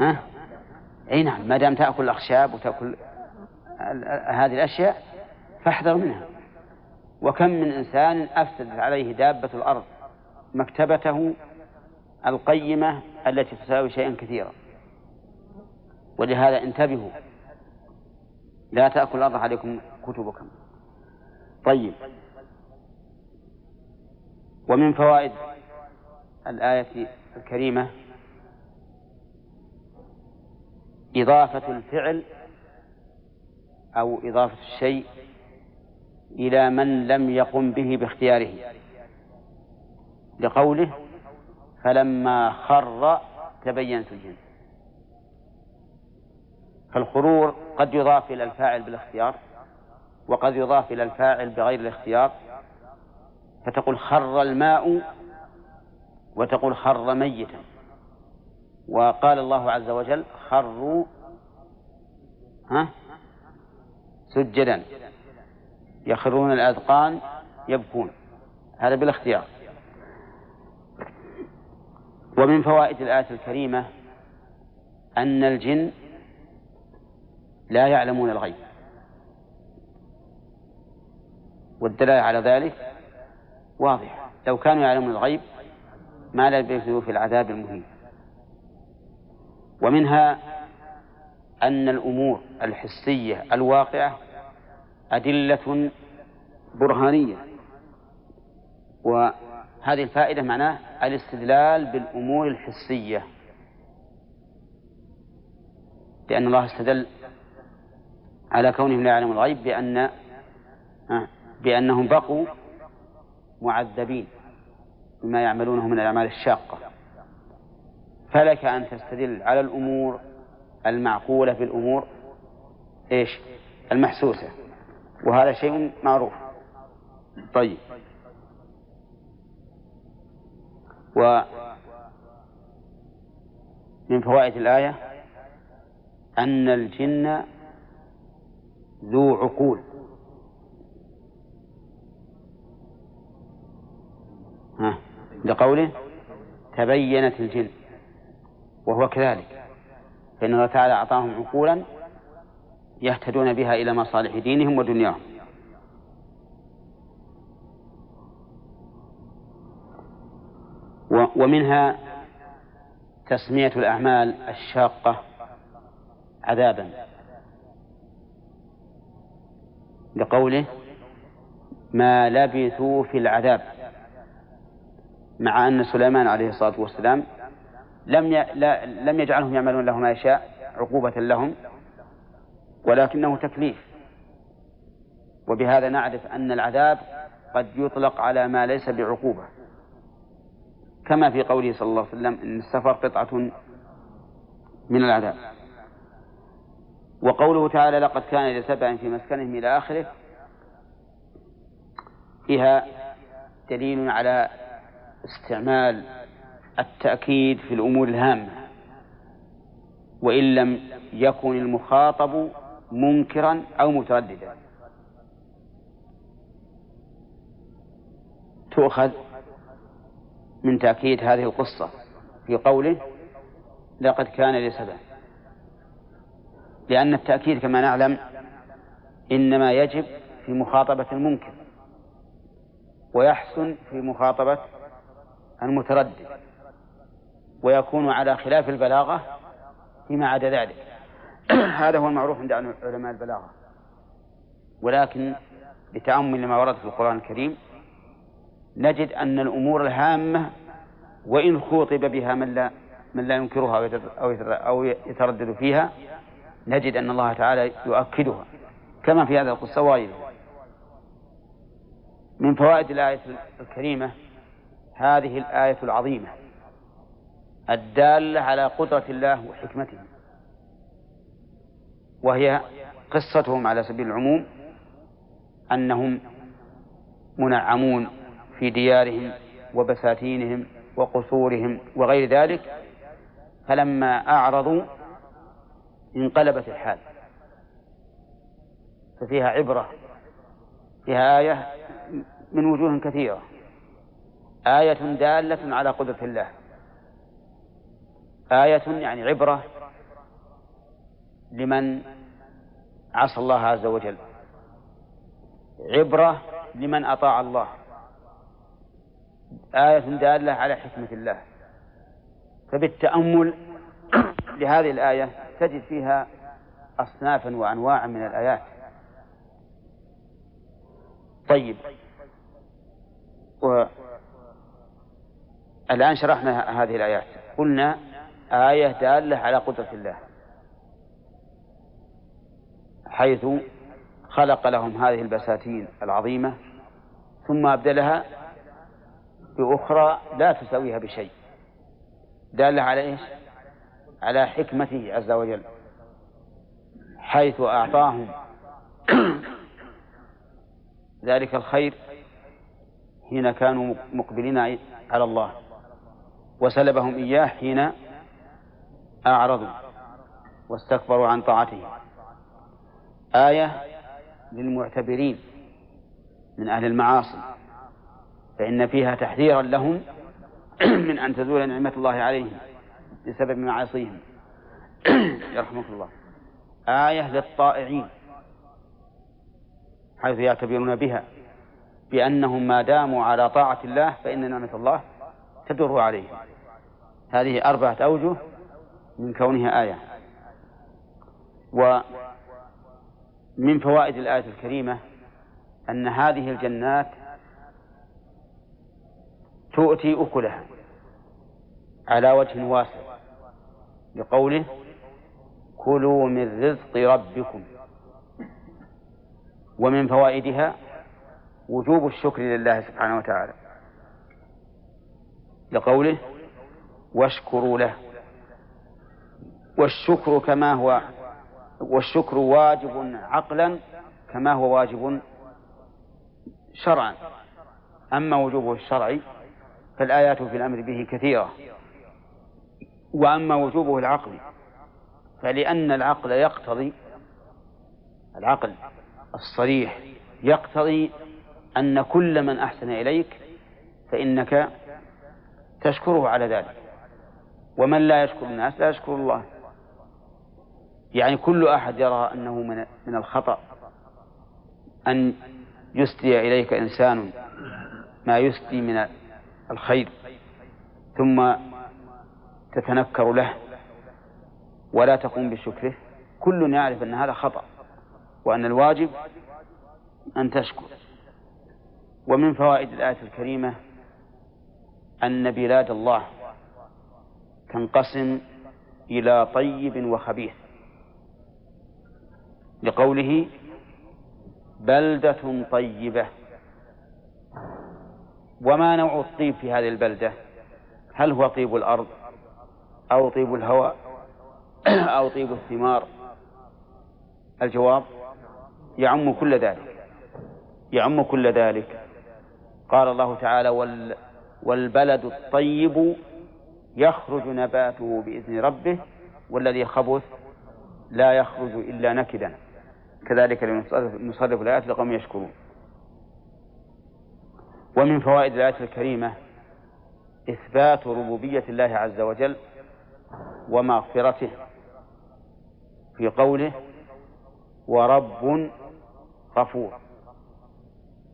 ها؟ أي نعم ما دام تأكل الأخشاب وتأكل هذه الأشياء فاحذر منها وكم من إنسان أفسدت عليه دابة الأرض مكتبته القيمة التي تساوي شيئا كثيرا. ولهذا انتبهوا لا تأكل الأرض عليكم كتبكم. طيب. ومن فوائد الآية الكريمة إضافة الفعل أو إضافة الشيء إلى من لم يقم به باختياره. لقوله فلما خر تبينت الجن. فالخرور قد يضاف إلى الفاعل بالاختيار وقد يضاف إلى الفاعل بغير الاختيار. فتقول خر الماء وتقول خر ميتا. وقال الله عز وجل خروا ها سجدا. يخرون الأذقان يبكون. هذا بالاختيار. ومن فوائد الآية الكريمة أن الجن لا يعلمون الغيب. والدلالة على ذلك واضحة. لو كانوا يعلمون الغيب ما لبثوا في العذاب المهين. ومنها أن الأمور الحسية الواقعة أدلة برهانية. وهذه الفائدة معناه الاستدلال بالأمور الحسية. لأن الله استدل على كونهم لا يعلمون الغيب بأن آه، بأنهم بقوا معذبين بما يعملونه من الأعمال الشاقة. فلك أن تستدل على الأمور المعقولة بالأمور إيش؟ المحسوسة. وهذا شيء معروف. طيب. ومن فوائد الآية أن الجن ذو عقول. ها لقوله تبينت الجن وهو كذلك فإن الله تعالى أعطاهم عقولا يهتدون بها إلى مصالح دينهم ودنياهم. ومنها تسمية الأعمال الشاقة عذابا لقوله ما لبثوا في العذاب مع أن سليمان عليه الصلاة والسلام لم. لم يجعلهم يعملون له ما يشاء عقوبة لهم ولكنه تكليف وبهذا نعرف أن العذاب قد يطلق على ما ليس بعقوبة كما في قوله صلى الله عليه وسلم إن السفر قطعة من العذاب. وقوله تعالى لقد كان لسبع في مسكنهم إلى آخره فيها دليل على استعمال التأكيد في الأمور الهامة. وإن لم يكن المخاطب منكرا أو مترددا. تؤخذ من تأكيد هذه القصة في قوله لقد كان لسبب لأن التأكيد كما نعلم إنما يجب في مخاطبة المنكر ويحسن في مخاطبة المتردد ويكون على خلاف البلاغة فيما عدا ذلك. (clears throat) هذا هو المعروف عند علماء البلاغة. ولكن بتأمل ما ورد في القرآن الكريم نجد أن الأمور الهامة وإن خوطب بها من لا من لا ينكرها أو أو يتردد فيها نجد أن الله تعالى يؤكدها. كما في هذا القصة وغيره من فوائد الآية الكريمة هذه الآية العظيمة الدالة على قدرة الله وحكمته. وهي قصتهم على سبيل العموم أنهم منعمون في ديارهم وبساتينهم وقصورهم وغير ذلك فلما أعرضوا انقلبت الحال. ففيها عبرة فيها آية من وجوه كثيرة. آية دالة على قدرة الله. آية يعني عبرة لمن عصى الله عز وجل. عبرة لمن أطاع الله. آية دالة على حكمة الله. فبالتأمل لهذه الآية تجد فيها أصنافا وأنواعا من الآيات. طيب. والآن شرحنا هذه الآيات. قلنا آية دالة على قدرة الله. حيث خلق لهم هذه البساتين العظيمة ثم أبدلها بأخرى لا تساويها بشيء. دالة على إيش؟ على حكمته عز وجل. حيث أعطاهم (coughs) ذلك الخير حين كانوا مقبلين على الله. وسلبهم إياه حين أعرضوا واستكبروا عن طاعته. آية للمعتبرين من أهل المعاصي. فإن فيها تحذيرا لهم (clears throat) من أن تزول نعمة الله عليهم بسبب معاصيهم. (clears throat) يرحمك الله. آية للطائعين حيث يعتبرون بها بأنهم ما داموا على طاعة الله فإن نعمة الله تدر عليهم. هذه أربعة أوجه من كونها آية. ومن فوائد الآية الكريمة أن هذه الجنات تؤتي أكلها على وجه واسع لقوله كلوا من رزق ربكم ومن فوائدها وجوب الشكر لله سبحانه وتعالى لقوله واشكروا له والشكر كما هو والشكر واجب عقلا كما هو واجب شرعا أما وجوبه الشرعي فالآيات في الأمر به كثيرة. وأما وجوبه العقلي فلأن العقل يقتضي العقل الصريح يقتضي أن كل من أحسن إليك فإنك تشكره على ذلك. ومن لا يشكر الناس لا يشكر الله. يعني كل أحد يرى أنه من من الخطأ أن يسدي إليك إنسان ما يسدي من الخير ثم تتنكر له ولا تقوم بشكره. كل يعرف أن هذا خطأ وأن الواجب أن تشكر. ومن فوائد الآية الكريمة أن بلاد الله تنقسم إلى طيب وخبيث. لقوله بلدة طيبة. وما نوع الطيب في هذه البلدة؟ هل هو طيب الأرض أو طيب الهواء (clears throat) أو طيب الثمار؟ الجواب يعم كل ذلك يعم كل ذلك. قال الله تعالى وال والبلد الطيب يخرج نباته بإذن ربه والذي خبث لا يخرج إلا نكدا. كذلك نصرف الآيات لقوم يشكرون. ومن فوائد الآية الكريمة إثبات ربوبية الله عز وجل ومغفرته في قوله ورب غفور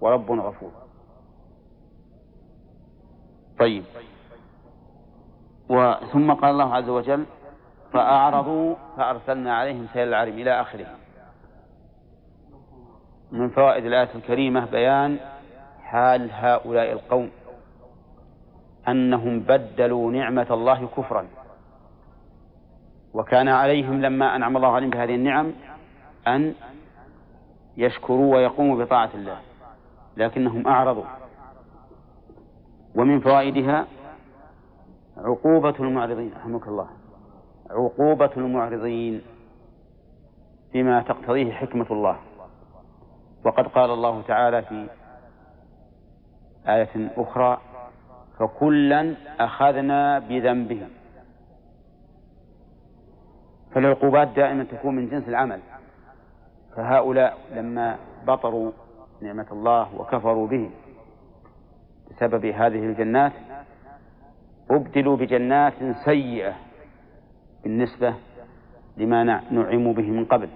ورب غفور. طيب. وثم قال الله عز وجل فأعرضوا فأرسلنا عليهم سيل العرم إلى آخره. من فوائد الآية الكريمة بيان حال هؤلاء القوم أنهم بدلوا نعمة الله كفرا. وكان عليهم لما أنعم الله عليهم بهذه النعم أن يشكروا ويقوموا بطاعة الله لكنهم أعرضوا. ومن فوائدها عقوبة المعرضين رحمك الله عقوبة المعرضين بما تقتضيه حكمة الله. وقد قال الله تعالى في آية أخرى فكلا أخذنا بذنبه فالعقوبات دائما تكون من جنس العمل. فهؤلاء لما بطروا نعمة الله وكفروا به بسبب هذه الجنات أبدلوا بجنات سيئة بالنسبة لما نعموا به من قبل.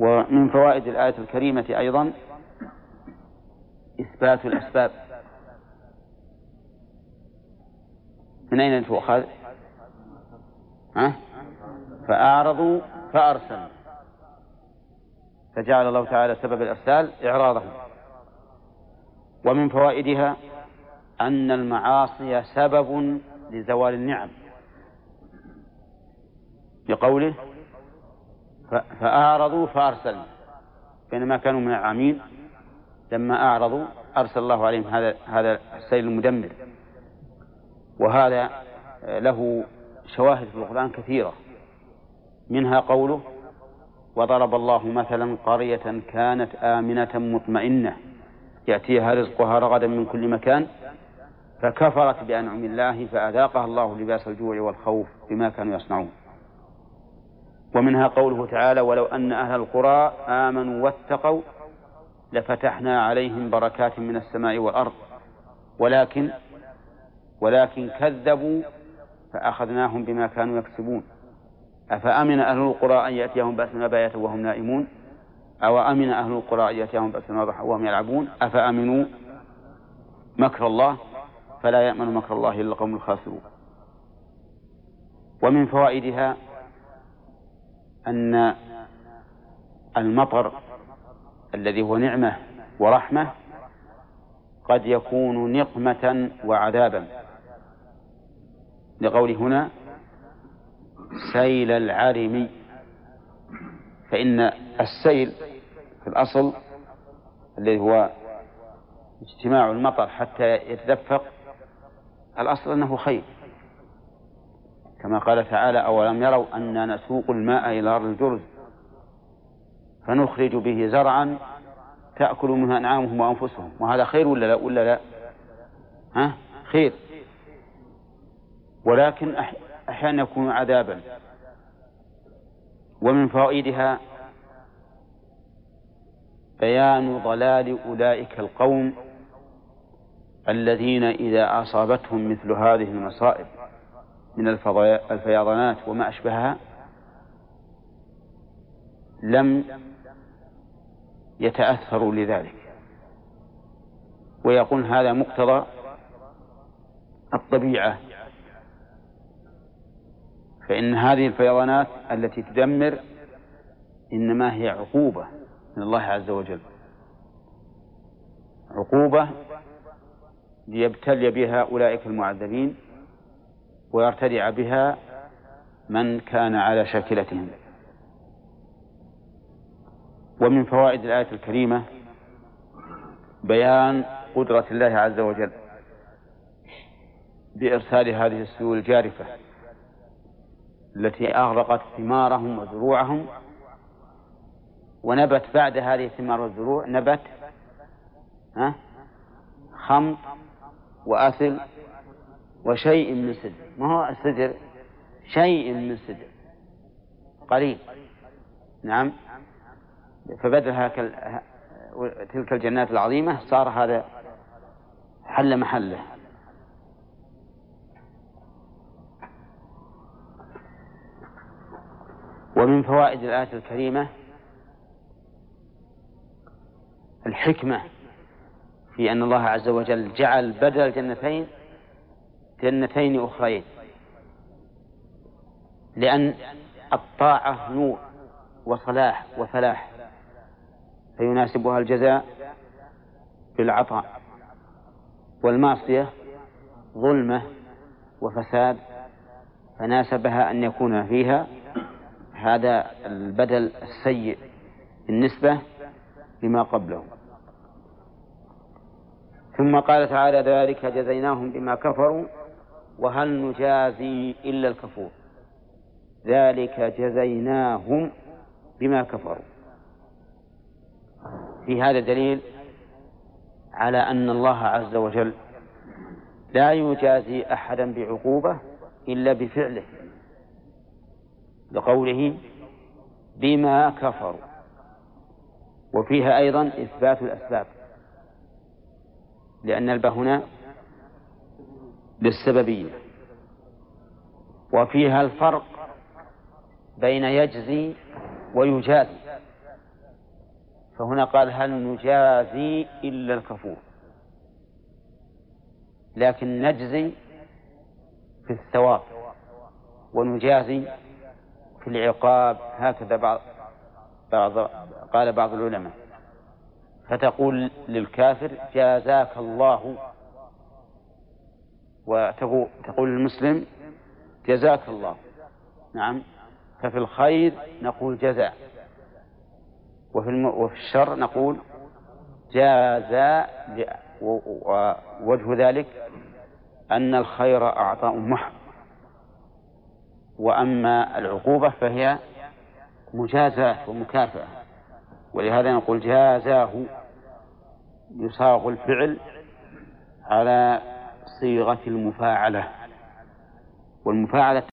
ومن فوائد الآية الكريمة أيضا إثبات الأسباب. من أين تؤخذ؟ ها؟ فأعرضوا فأرسلوا. فجعل الله تعالى سبب الإرسال إعراضهم. ومن فوائدها أن المعاصي سبب لزوال النعم. بقوله فأعرضوا فأرسلنا بينما كانوا من العامين. لما أعرضوا أرسل الله عليهم هذا هذا السيل المدمر. وهذا له شواهد في القرآن كثيرة. منها قوله وضرب الله مثلا قرية كانت آمنة مطمئنة. يأتيها رزقها رغدا من كل مكان فكفرت بأنعم الله فأذاقها الله لباس الجوع والخوف بما كانوا يصنعون. ومنها قوله تعالى ولو أن أهل القرى آمنوا واتقوا لفتحنا عليهم بركات من السماء والأرض. ولكن ولكن كذبوا فأخذناهم بما كانوا يكسبون. أفأمن أهل القرى أن يأتيهم بأسنا بياتا وهم نائمون؟ أو أمن أهل القرى أن يأتيهم بأسنا وهم يلعبون؟ أفأمنوا مكر الله؟ فلا يأمن مكر الله إلا القوم الخاسرون. ومن فوائدها أن المطر الذي هو نعمة ورحمة قد يكون نقمة وعذابا. لقول هنا سيل العرم فإن السيل في الأصل الذي هو اجتماع المطر حتى يتدفق الأصل أنه خير. كما قال تعالى أولم يروا أنا نسوق الماء إلى أرض الجرز؟ فنخرج به زرعا تأكل منه أنعامهم وأنفسهم. وهذا خير ولا لا؟ ولا لا؟ ها؟ خير. ولكن أحيانا يكون عذابا. ومن فوائدها بيان ضلال أولئك القوم الذين إذا أصابتهم مثل هذه المصائب من الفيضانات وما أشبهها لم يتأثروا لذلك. ويقول هذا مقتضى الطبيعة. فإن هذه الفيضانات التي تدمر إنما هي عقوبة من الله عز وجل. عقوبة ليبتلي بها أولئك المعذبين ويرتدع بها من كان على شاكلتهم. ومن فوائد الآية الكريمة بيان قدرة الله عز وجل بإرسال هذه السيول الجارفة التي أغرقت ثمارهم وزروعهم ونبت بعد هذه الثمار والزروع نبت ها؟ خمط وأثل وشيء من سدر ما هو السدر شيء من سدر قليل. نعم. فبدل تلك الجنات العظيمة صار هذا حل محله. ومن فوائد الآية الكريمة الحكمة في أن الله عز وجل جعل بدل الجنتين جنتين أخرين. لأن الطاعة نور وصلاح وفلاح. فيناسبها الجزاء بالعطاء والمعصية ظلمة وفساد فناسبها أن يكون فيها هذا البدل السيء بالنسبة لما قبله. ثم قال تعالى ذلك جزيناهم بما كفروا وهل نجازي إلا الكفور. ذلك جزيناهم بما كفروا. في هذا دليل على أن الله عز وجل لا يجازي أحدا بعقوبة إلا بفعله لقوله بما كفروا. وفيها أيضا إثبات الأسباب لأن الباء هنا للسببية. وفيها الفرق بين يجزي ويجازي. فهنا قال هل نجازي إلا الكفور. لكن نجزي في الثواب ونجازي في العقاب. هكذا بعض بعض قال بعض العلماء. فتقول للكافر جازاك الله. وتقول تقول للمسلم جزاك الله. نعم. ففي الخير نقول جزاء. وفي. وفي الشر نقول جازى ووجه ذلك أن الخير أعطاء محض وأما العقوبة فهي مجازاة ومكافأة ولهذا نقول جازاه يصاغ الفعل على صيغة المفاعلة والمفاعلة